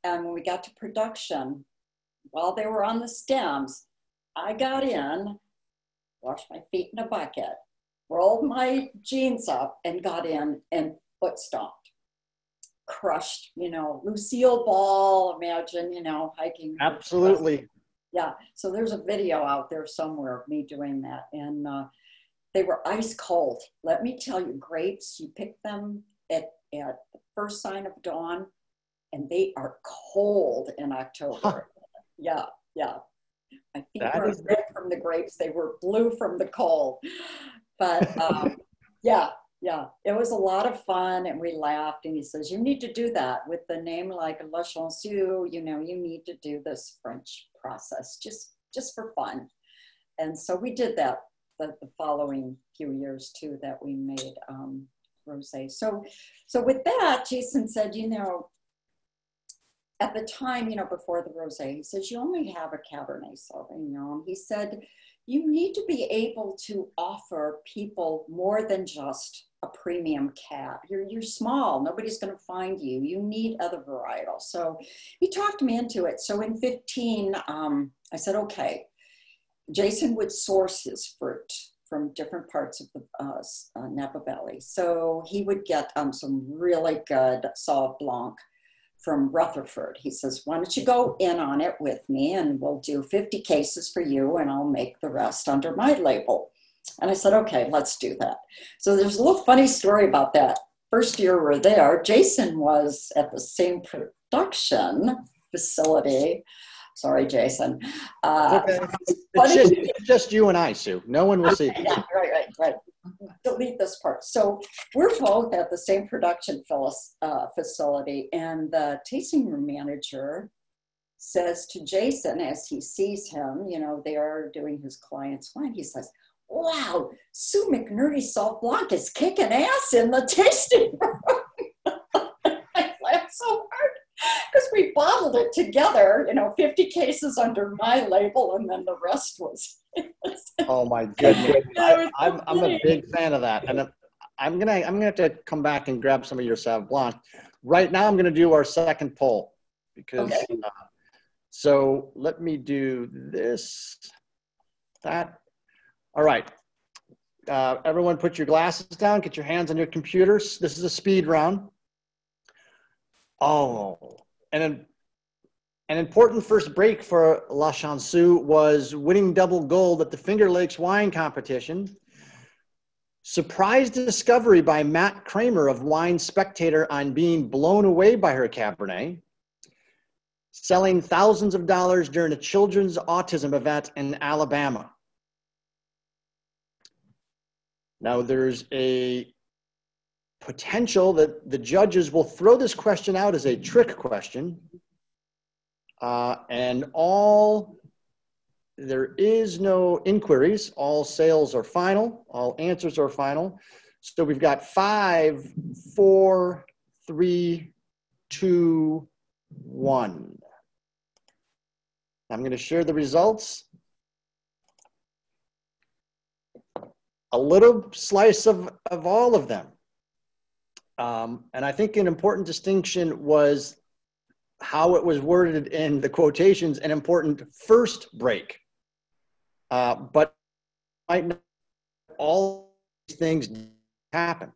And when we got to production, while they were on the stems, I got in, washed my feet in a bucket, rolled my jeans up, and got in and foot stomped. Crushed, you know, Lucille Ball, imagine, you know, hiking. Absolutely. Yeah. So there's a video out there somewhere of me doing that. And uh, they were ice cold. Let me tell you, grapes, you pick them at, at the first sign of dawn, and they are cold in October. Huh. Yeah, yeah. My feet that were is... red from the grapes, they were blue from the cold. But um, <laughs> yeah, yeah, it was a lot of fun and we laughed. And he says, You need to do that with the name like Le Chanceux, you know, you need to do this French process just just for fun. And so we did that the, the following few years too that we made um, rosé. So, so with that, Jason said, you know, at the time, you know, before the rosé, he says you only have a Cabernet Sauvignon. He said you need to be able to offer people more than just a premium cab. You're, you're small, nobody's going to find you. You need other varietals. So he talked me into it. So in 15, um, I said, okay, Jason would source his fruit from different parts of the uh, uh, Napa Valley. So he would get um, some really good Sauv Blanc from Rutherford. He says, Why don't you go in on it with me and we'll do 50 cases for you and I'll make the rest under my label. And I said, Okay, let's do that. So there's a little funny story about that. First year we we're there, Jason was at the same production facility Sorry, Jason. Uh, okay. It's, just, it's, just, you and I, Sue. No one will okay, see. <laughs> Yeah, right, right, right. Delete this part. So we're both at the same production uh, facility, and the tasting room manager says to Jason as he sees him, you know, they are doing his client's wine. He says, "Wow, Sue McNerney Sauv Blanc is kicking ass in the tasting room." <laughs> I laughed so hard because we bottled it together, you know, 50 cases under my label, and then the rest was. Oh my <laughs> goodness! I, am I'm, I'm a big fan of that, and I'm gonna I'm gonna have to come back and grab some of your Sauv Blanc. Right now, I'm gonna do our second poll because. Okay. Uh, so let me do this, that. All right. Uh, everyone put your glasses down, get your hands on your computers. This is a speed round. Oh, and an, an important first break for Le Chanceux was winning double gold at the Finger Lakes wine competition. Surprise discovery by Matt Kramer of Wine Spectator on being blown away by her Cabernet. Selling thousands of dollars during a children's autism event in Alabama. Now, there's a potential that the judges will throw this question out as a trick question. Uh, and all, there is no inquiries. All sales are final, all answers are final. So we've got five, four, three, two, one. I'm going to share the results. A little slice of, of all of them. Um, and I think an important distinction was how it was worded in the quotations, an important first break. Uh, but might not all these things happen.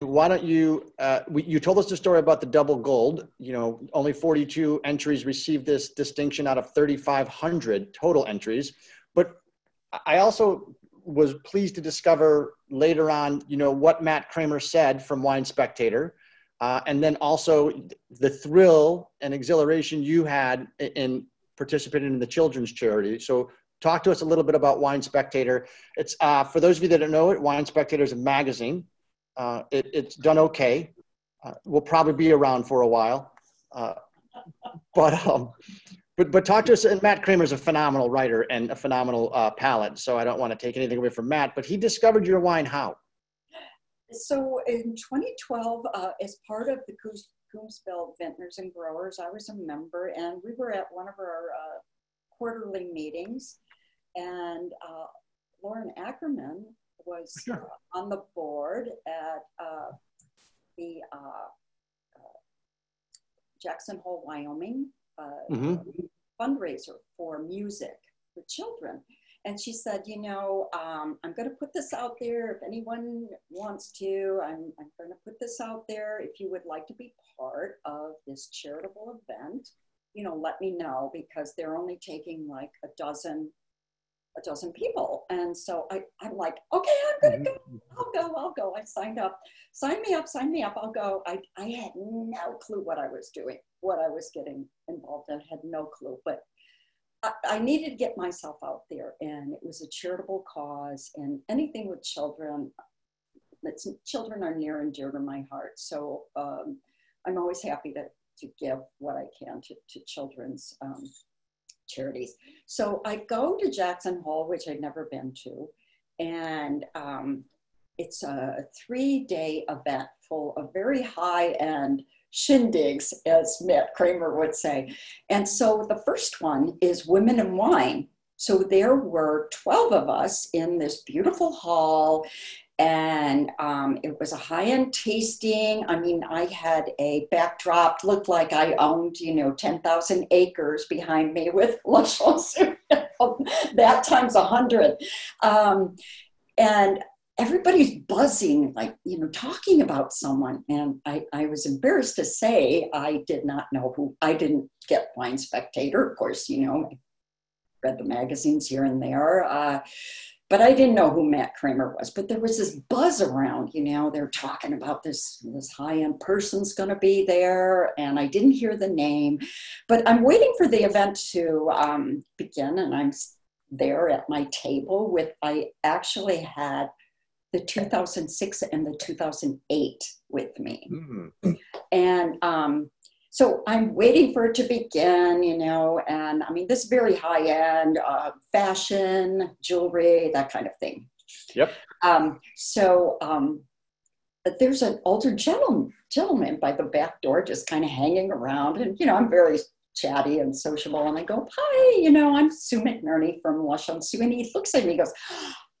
Why don't you, uh, we, you told us the story about the double gold, you know, only 42 entries received this distinction out of 3,500 total entries. But I also was pleased to discover later on, you know, what Matt Kramer said from Wine Spectator, uh, and then also the thrill and exhilaration you had in participating in the children's charity. So, talk to us a little bit about Wine Spectator. It's uh, for those of you that don't know it, Wine Spectator is a magazine. Uh, it, it's done okay. Uh, will probably be around for a while, uh, but um, but but talk to us. And Matt Kramer is a phenomenal writer and a phenomenal uh, palate. So I don't want to take anything away from Matt. But he discovered your wine how? So in 2012, uh, as part of the Coombsville Vintners and Growers, I was a member, and we were at one of our uh, quarterly meetings, and uh, Lauren Ackerman was sure. uh, on the board at uh, the uh, uh, Jackson Hole, Wyoming mm-hmm. fundraiser for music for children. And she said, you know, um, I'm going to put this out there. If anyone wants to, I'm, I'm going to put this out there. If you would like to be part of this charitable event, you know, let me know because they're only taking like a dozen a dozen people. And so I, I'm like, okay, I'm gonna go. I'll go, I'll go. I signed up. Sign me up, sign me up, I'll go. I, I had no clue what I was doing, what I was getting involved in, I had no clue. But I, needed to get myself out there and it was a charitable cause and anything with children, it's, children are near and dear to my heart. So um, I'm always happy to, to give what I can to, to children's um, charities. So I go to Jackson Hole, which I'd never been to, and um, it's a three day event full of very high end shindigs, as Matt Kramer would say. And so the first one is Women in Wine. So there were 12 of us in this beautiful hall, and um, it was a high-end tasting. I mean, I had a backdrop, looked like I owned, you know, 10,000 acres behind me with <laughs> La Chance, that times a hundred. Um, and everybody's buzzing, like, you know, talking about someone. And I, I was embarrassed to say I did not know who, I didn't get Wine Spectator, of course, you know, read the magazines here and there. Uh, but I didn't know who Matt Kramer was. But there was this buzz around, you know, they're talking about this, this high end person's going to be there. And I didn't hear the name. But I'm waiting for the event to um, begin. And I'm there at my table with, I actually had the 2006 and the 2008 with me. Mm-hmm. And um, so I'm waiting for it to begin, you know, and I mean, this very high end uh, fashion, jewelry, that kind of thing. Yep. Um, so um, there's an older gentleman, gentleman by the back door just kind of hanging around. And, you know, I'm very chatty and sociable. And I go, Hi, you know, I'm Sue McNerney from Le Chanceux. And he looks at me and goes,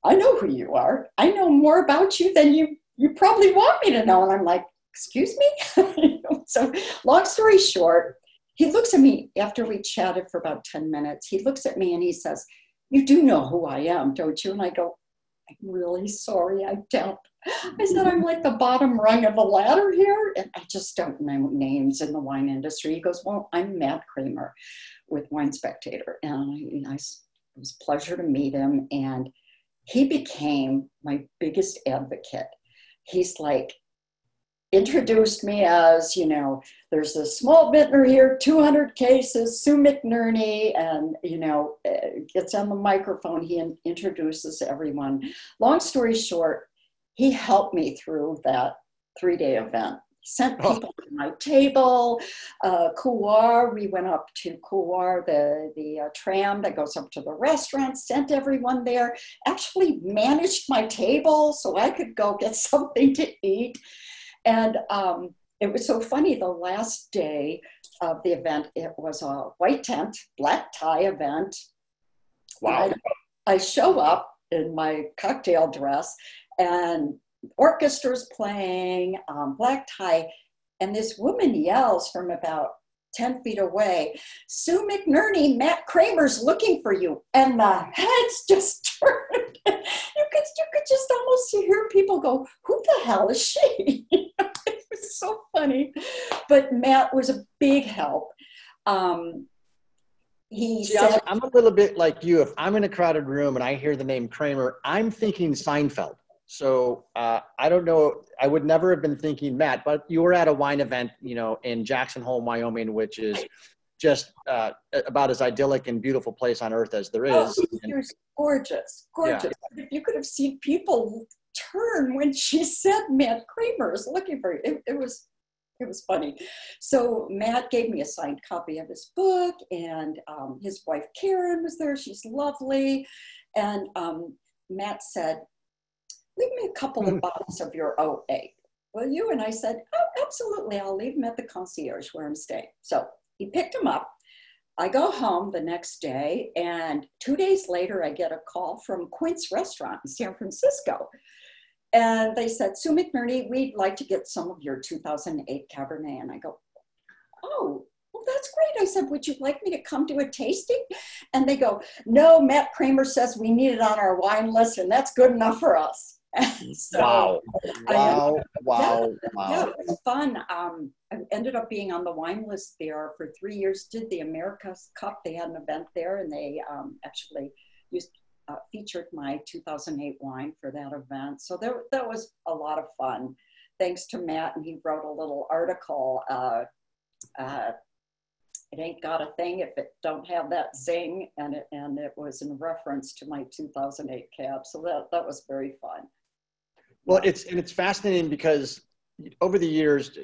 I know who you are. I know more about you than you you probably want me to know. And I'm like, excuse me? <laughs> so long story short, he looks at me after we chatted for about 10 minutes. He looks at me and he says, you do know who I am, don't you? And I go, I'm really sorry, I don't. I said, I'm like the bottom rung of the ladder here, and I just don't know names in the wine industry. He goes, Well, I'm Matt Kramer with Wine Spectator. And I, it was a pleasure to meet him. And he became my biggest advocate. He's like, introduced me as, you know, there's a small vintner here, 200 cases, Sue McNerney, and, you know, uh, gets on the microphone. He introduces everyone. Long story short, he helped me through that three day event. Sent oh. people oh. to my table. Uh, Couloir, we went up to Couloir, the, the uh, tram that goes up to the restaurant, sent everyone there, actually managed my table so I could go get <laughs> something to eat. And um, it was so funny. The last day of the event, it was a white tent, black tie event. Wow. I, I show up in my cocktail dress, and orchestra's playing, um, black tie, and this woman yells from about 10 feet away, Sue McNerney, Matt Kramer's looking for you. And the heads <laughs> just turned. you, could, you could just almost hear people go, Who the hell is she? <laughs> it was so funny. But Matt was a big help. Um, he See, said, I'm a little bit like you. If I'm in a crowded room and I hear the name Kramer, I'm thinking Seinfeld. So uh, I don't know. I would never have been thinking Matt, but you were at a wine event, you know, in Jackson Hole, Wyoming, which is just uh, about as idyllic and beautiful place on earth as there is. oh, is. Oh, it was gorgeous, gorgeous. Yeah. If you could have seen people turn when she said Matt Kramer is looking for you, it, it was it was funny. So Matt gave me a signed copy of his book, and um, his wife Karen was there. She's lovely, and um, Matt said, leave me a couple of bottles of your 08, will you? And I said, oh, absolutely. I'll leave them at the concierge where I'm staying. So he picked them up. I go home the next day, and two days later, I get a call from Quince Restaurant in San Francisco. And they said, Sue McNerney, we'd like to get some of your 2008 Cabernet. And I go, Oh, well, that's great. I said, Would you like me to come do a tasting? And they go, No, Matt Kramer says we need it on our wine list, and that's good enough for us. <laughs> so, wow. Wow. wow. Yeah, wow. Yeah, it was fun. Um, I ended up being on the wine list there for three years, did the America's Cup. They had an event there, and they um, actually used uh, featured my 2008 wine for that event. So there, that was a lot of fun. Thanks to Matt, and he wrote a little article. Uh, uh, it ain't got a thing if it don't have that zing, and it and it was in reference to my 2008 cab. So that that was very fun. Well, it's and it's fascinating because over the years,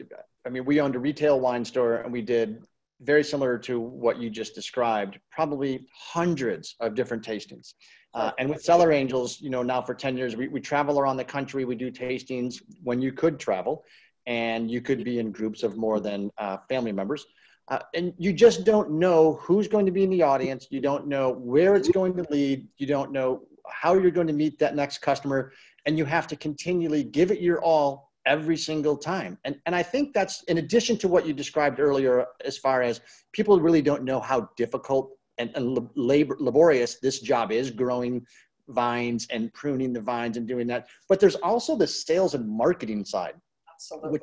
I mean, we owned a retail wine store and we did very similar to what you just described, probably hundreds of different tastings. Uh, and with Cellar Angels, you know, now for 10 years, we, we travel around the country. We do tastings when you could travel and you could be in groups of more than uh, family members. Uh, and you just don't know who's going to be in the audience. You don't know where it's going to lead. You don't know how you're going to meet that next customer. And you have to continually give it your all every single time. And, and I think that's in addition to what you described earlier, as far as people really don't know how difficult and, and labor, laborious this job is growing vines and pruning the vines and doing that. But there's also the sales and marketing side, Absolutely. which,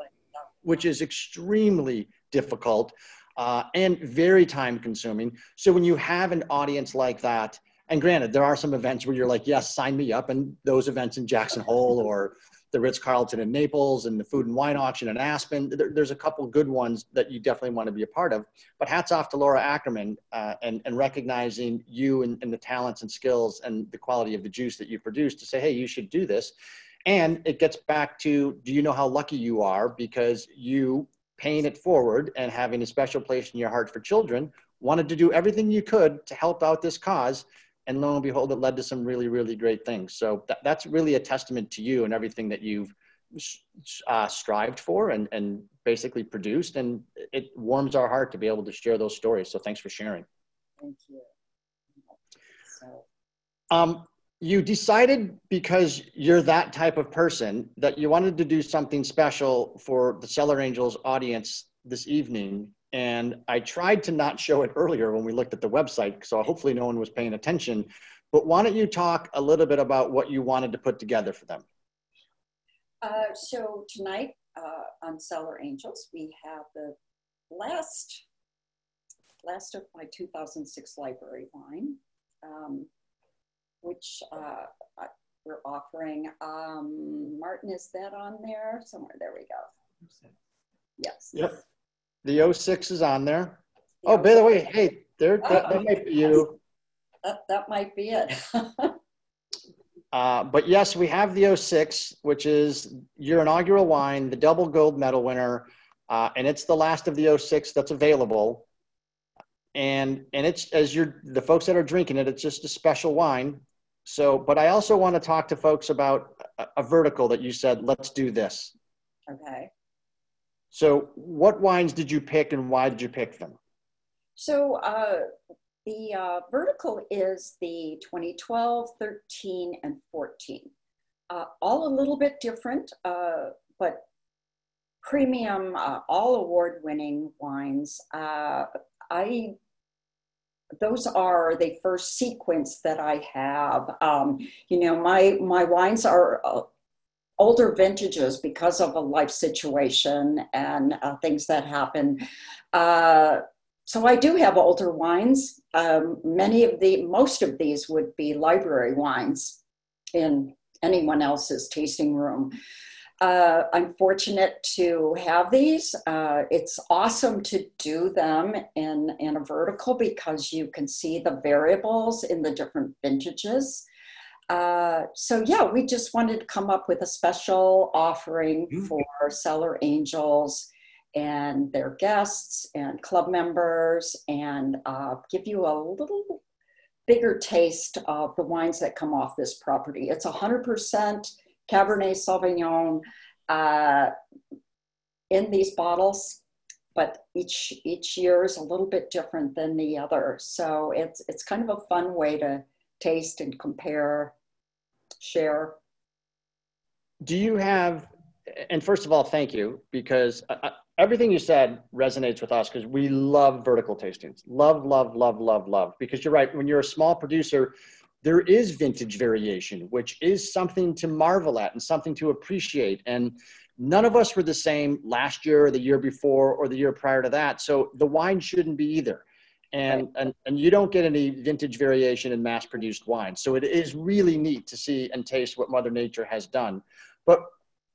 which is extremely difficult uh, and very time consuming. So when you have an audience like that, and granted, there are some events where you're like, yes, sign me up. And those events in Jackson Hole or the Ritz Carlton in Naples and the Food and Wine Auction in Aspen. There, there's a couple good ones that you definitely want to be a part of. But hats off to Laura Ackerman uh, and, and recognizing you and, and the talents and skills and the quality of the juice that you produce to say, hey, you should do this. And it gets back to do you know how lucky you are because you paying it forward and having a special place in your heart for children wanted to do everything you could to help out this cause and lo and behold, it led to some really, really great things. So that, that's really a testament to you and everything that you've uh, strived for and, and basically produced. And it warms our heart to be able to share those stories. So thanks for sharing. Thank you. So. Um, you decided because you're that type of person that you wanted to do something special for the Cellar Angels audience this evening and I tried to not show it earlier when we looked at the website, so hopefully no one was paying attention. But why don't you talk a little bit about what you wanted to put together for them? Uh, so tonight uh, on Cellar Angels, we have the last last of my 2006 library wine, um, which uh, we're offering. Um, Martin, is that on there? Somewhere, there we go. Yes. Yep. The 06 is on there. The oh, by the way, hey, there, that, that might be you. That, that might be it. <laughs> uh, but yes, we have the 06, which is your inaugural wine, the double gold medal winner. Uh, and it's the last of the 06 that's available. And, and it's as you're the folks that are drinking it, it's just a special wine. So, but I also want to talk to folks about a, a vertical that you said, let's do this. Okay. So, what wines did you pick and why did you pick them? So, uh, the uh, vertical is the 2012, 13, and 14. Uh, all a little bit different, uh, but premium, uh, all award winning wines. Uh, I those are the first sequence that I have. Um, you know, my my wines are older vintages because of a life situation and uh, things that happen. Uh, so I do have older wines. Um, many of the, most of these would be library wines in anyone else's tasting room. Uh, I'm fortunate to have these. Uh, it's awesome to do them in, in a vertical because you can see the variables in the different vintages. Uh, so yeah, we just wanted to come up with a special offering mm-hmm. for Cellar Angels and their guests and club members and uh, give you a little bigger taste of the wines that come off this property. It's 100% Cabernet Sauvignon uh, in these bottles but each each year is a little bit different than the other. So it's it's kind of a fun way to taste and compare, share. Do you have? And first of all, thank you because I, everything you said resonates with us because we love vertical tastings. Love, love, love, love, love. Because you're right. When you're a small producer, there is vintage variation, which is something to marvel at and something to appreciate. And none of us were the same last year or the year before or the year prior to that. So the wine shouldn't be either. And, right. and, and you don't get any vintage variation in mass produced wine. So it is really neat to see and taste what Mother Nature has done. But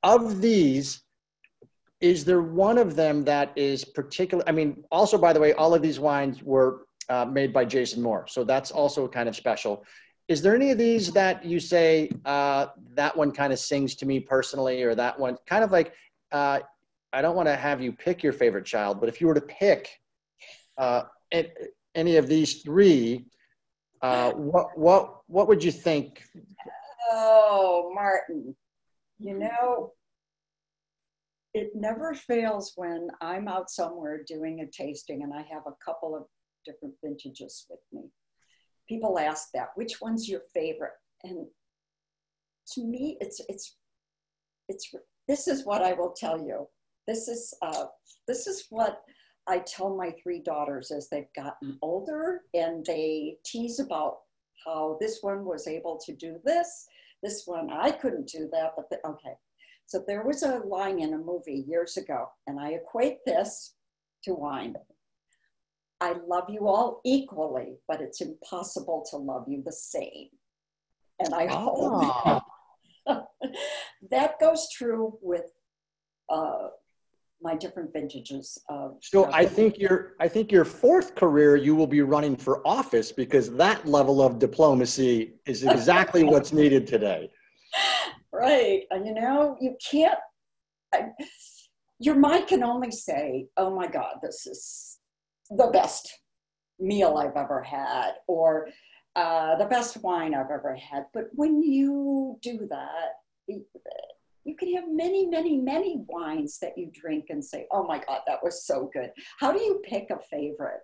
of these, is there one of them that is particular? I mean, also, by the way, all of these wines were uh, made by Jason Moore. So that's also kind of special. Is there any of these that you say uh, that one kind of sings to me personally, or that one kind of like uh, I don't want to have you pick your favorite child, but if you were to pick uh, any of these three, uh, what what what would you think? Oh, Martin, you know, it never fails when I'm out somewhere doing a tasting and I have a couple of different vintages with me. People ask that which one's your favorite? And to me it's it's it's this is what i will tell you. This is uh, this is what i tell my three daughters as they've gotten older and they tease about how this one was able to do this this one i couldn't do that but the, okay so there was a line in a movie years ago and i equate this to wine I love you all equally, but it's impossible to love you the same. And I oh. hope <laughs> that goes true with uh, my different vintages of. So I think your I think your fourth career you will be running for office because that level of diplomacy is <laughs> exactly what's needed today. Right, and you know you can't. I, your mind can only say, "Oh my God, this is the best meal I've ever had or uh, the best wine I've ever had. But when you do that, you can have many, many, many wines that you drink and say, "Oh my God, that was so good." How do you pick a favorite?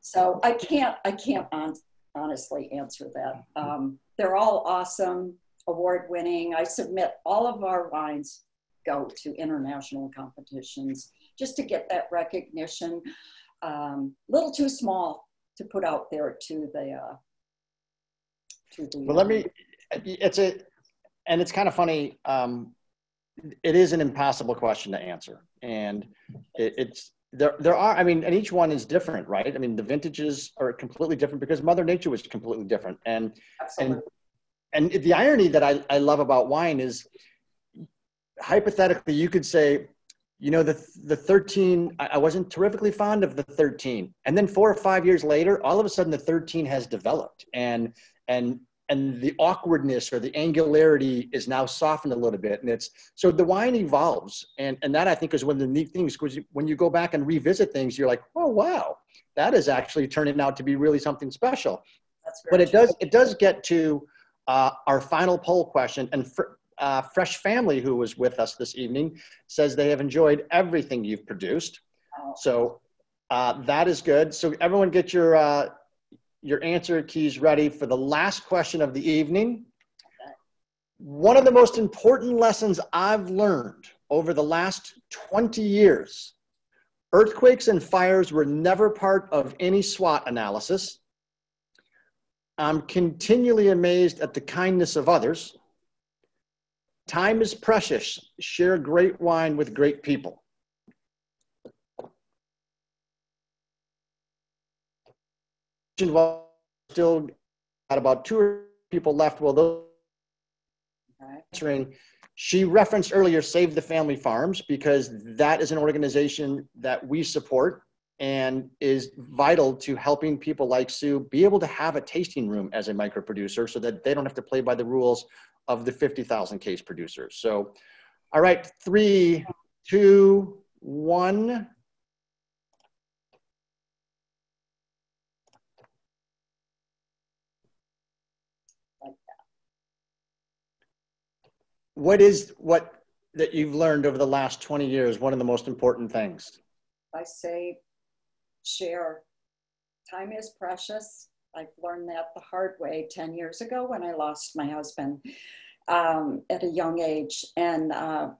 So I can't, I can't on, honestly answer that. Um, they're all awesome, award-winning. I submit all of our wines go to international competitions just to get that recognition um, little too small to put out there to the uh, to the. Well, let me. It's a, and it's kind of funny. Um, it is an impossible question to answer, and it, it's there. There are. I mean, and each one is different, right? I mean, the vintages are completely different because Mother Nature was completely different, and Absolutely. and and the irony that I, I love about wine is hypothetically you could say you know the the 13 i wasn't terrifically fond of the 13 and then four or five years later all of a sudden the 13 has developed and and and the awkwardness or the angularity is now softened a little bit. And it's so the wine evolves. And and that i think is one of the neat things because when you go back and revisit things you're like oh wow that is actually turning out to be really something special. But it does it does get to uh, our final poll question. And for, uh, Fresh Family, who was with us this evening, says they have enjoyed everything you've produced. So uh, that is good. So everyone get your, uh, your answer keys ready for the last question of the evening. One of the most important lessons I've learned over the last 20 years, earthquakes and fires were never part of any SWOT analysis. I'm continually amazed at the kindness of others Time is precious. Share great wine with great people. Still got about two people left. Well, those answering. She referenced earlier Save the Family Farms because that is an organization that we support and is vital to helping people like Sue be able to have a tasting room as a micro producer so that they don't have to play by the rules of the 50,000 case producers. So, all right, three, two, one. What is what that you've learned over the last 20 years, one of the most important things? I say share. Time is precious. I've learned that the hard way 10 years ago when I lost my husband um, at a young age. And uh,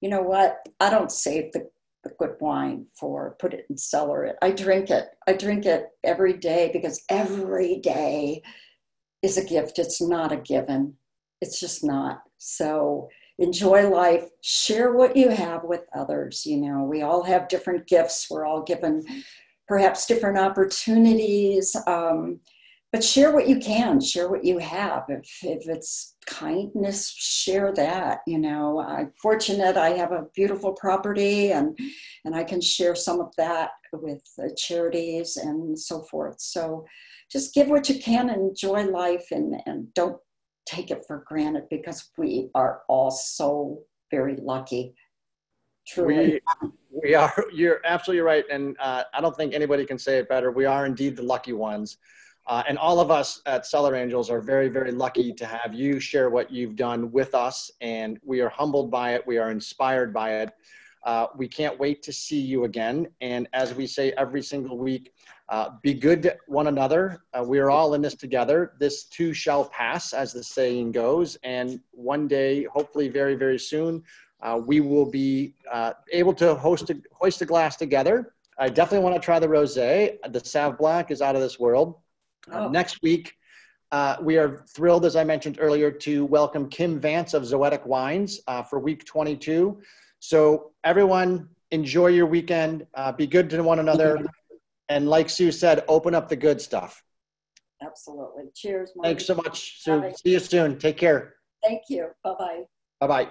you know what? I don't save the, the good wine for put it in cellar it. I drink it. I drink it every day because every day is a gift. It's not a given. It's just not. So enjoy life, share what you have with others. You know, we all have different gifts. We're all given perhaps different opportunities. Um, but share what you can share what you have if, if it's kindness share that you know i'm fortunate i have a beautiful property and and i can share some of that with charities and so forth so just give what you can enjoy life and and don't take it for granted because we are all so very lucky truly we, we are you're absolutely right and uh, i don't think anybody can say it better we are indeed the lucky ones uh, and all of us at Cellar Angels are very, very lucky to have you share what you've done with us. And we are humbled by it. We are inspired by it. Uh, we can't wait to see you again. And as we say every single week, uh, be good to one another. Uh, we are all in this together. This too shall pass, as the saying goes. And one day, hopefully, very, very soon, uh, we will be uh, able to host a, hoist a glass together. I definitely want to try the rosé. The Sauv Blanc is out of this world. Uh, oh. next week, uh, we are thrilled, as I mentioned earlier, to welcome Kim Vance of Zoetic Wines uh, for week 22. So, everyone, enjoy your weekend. Uh, be good to one another. <laughs> And, like Sue said, open up the good stuff. Absolutely. Cheers. Thanks so much, Sue. See you soon. Take care. Thank you. Bye bye. Bye bye.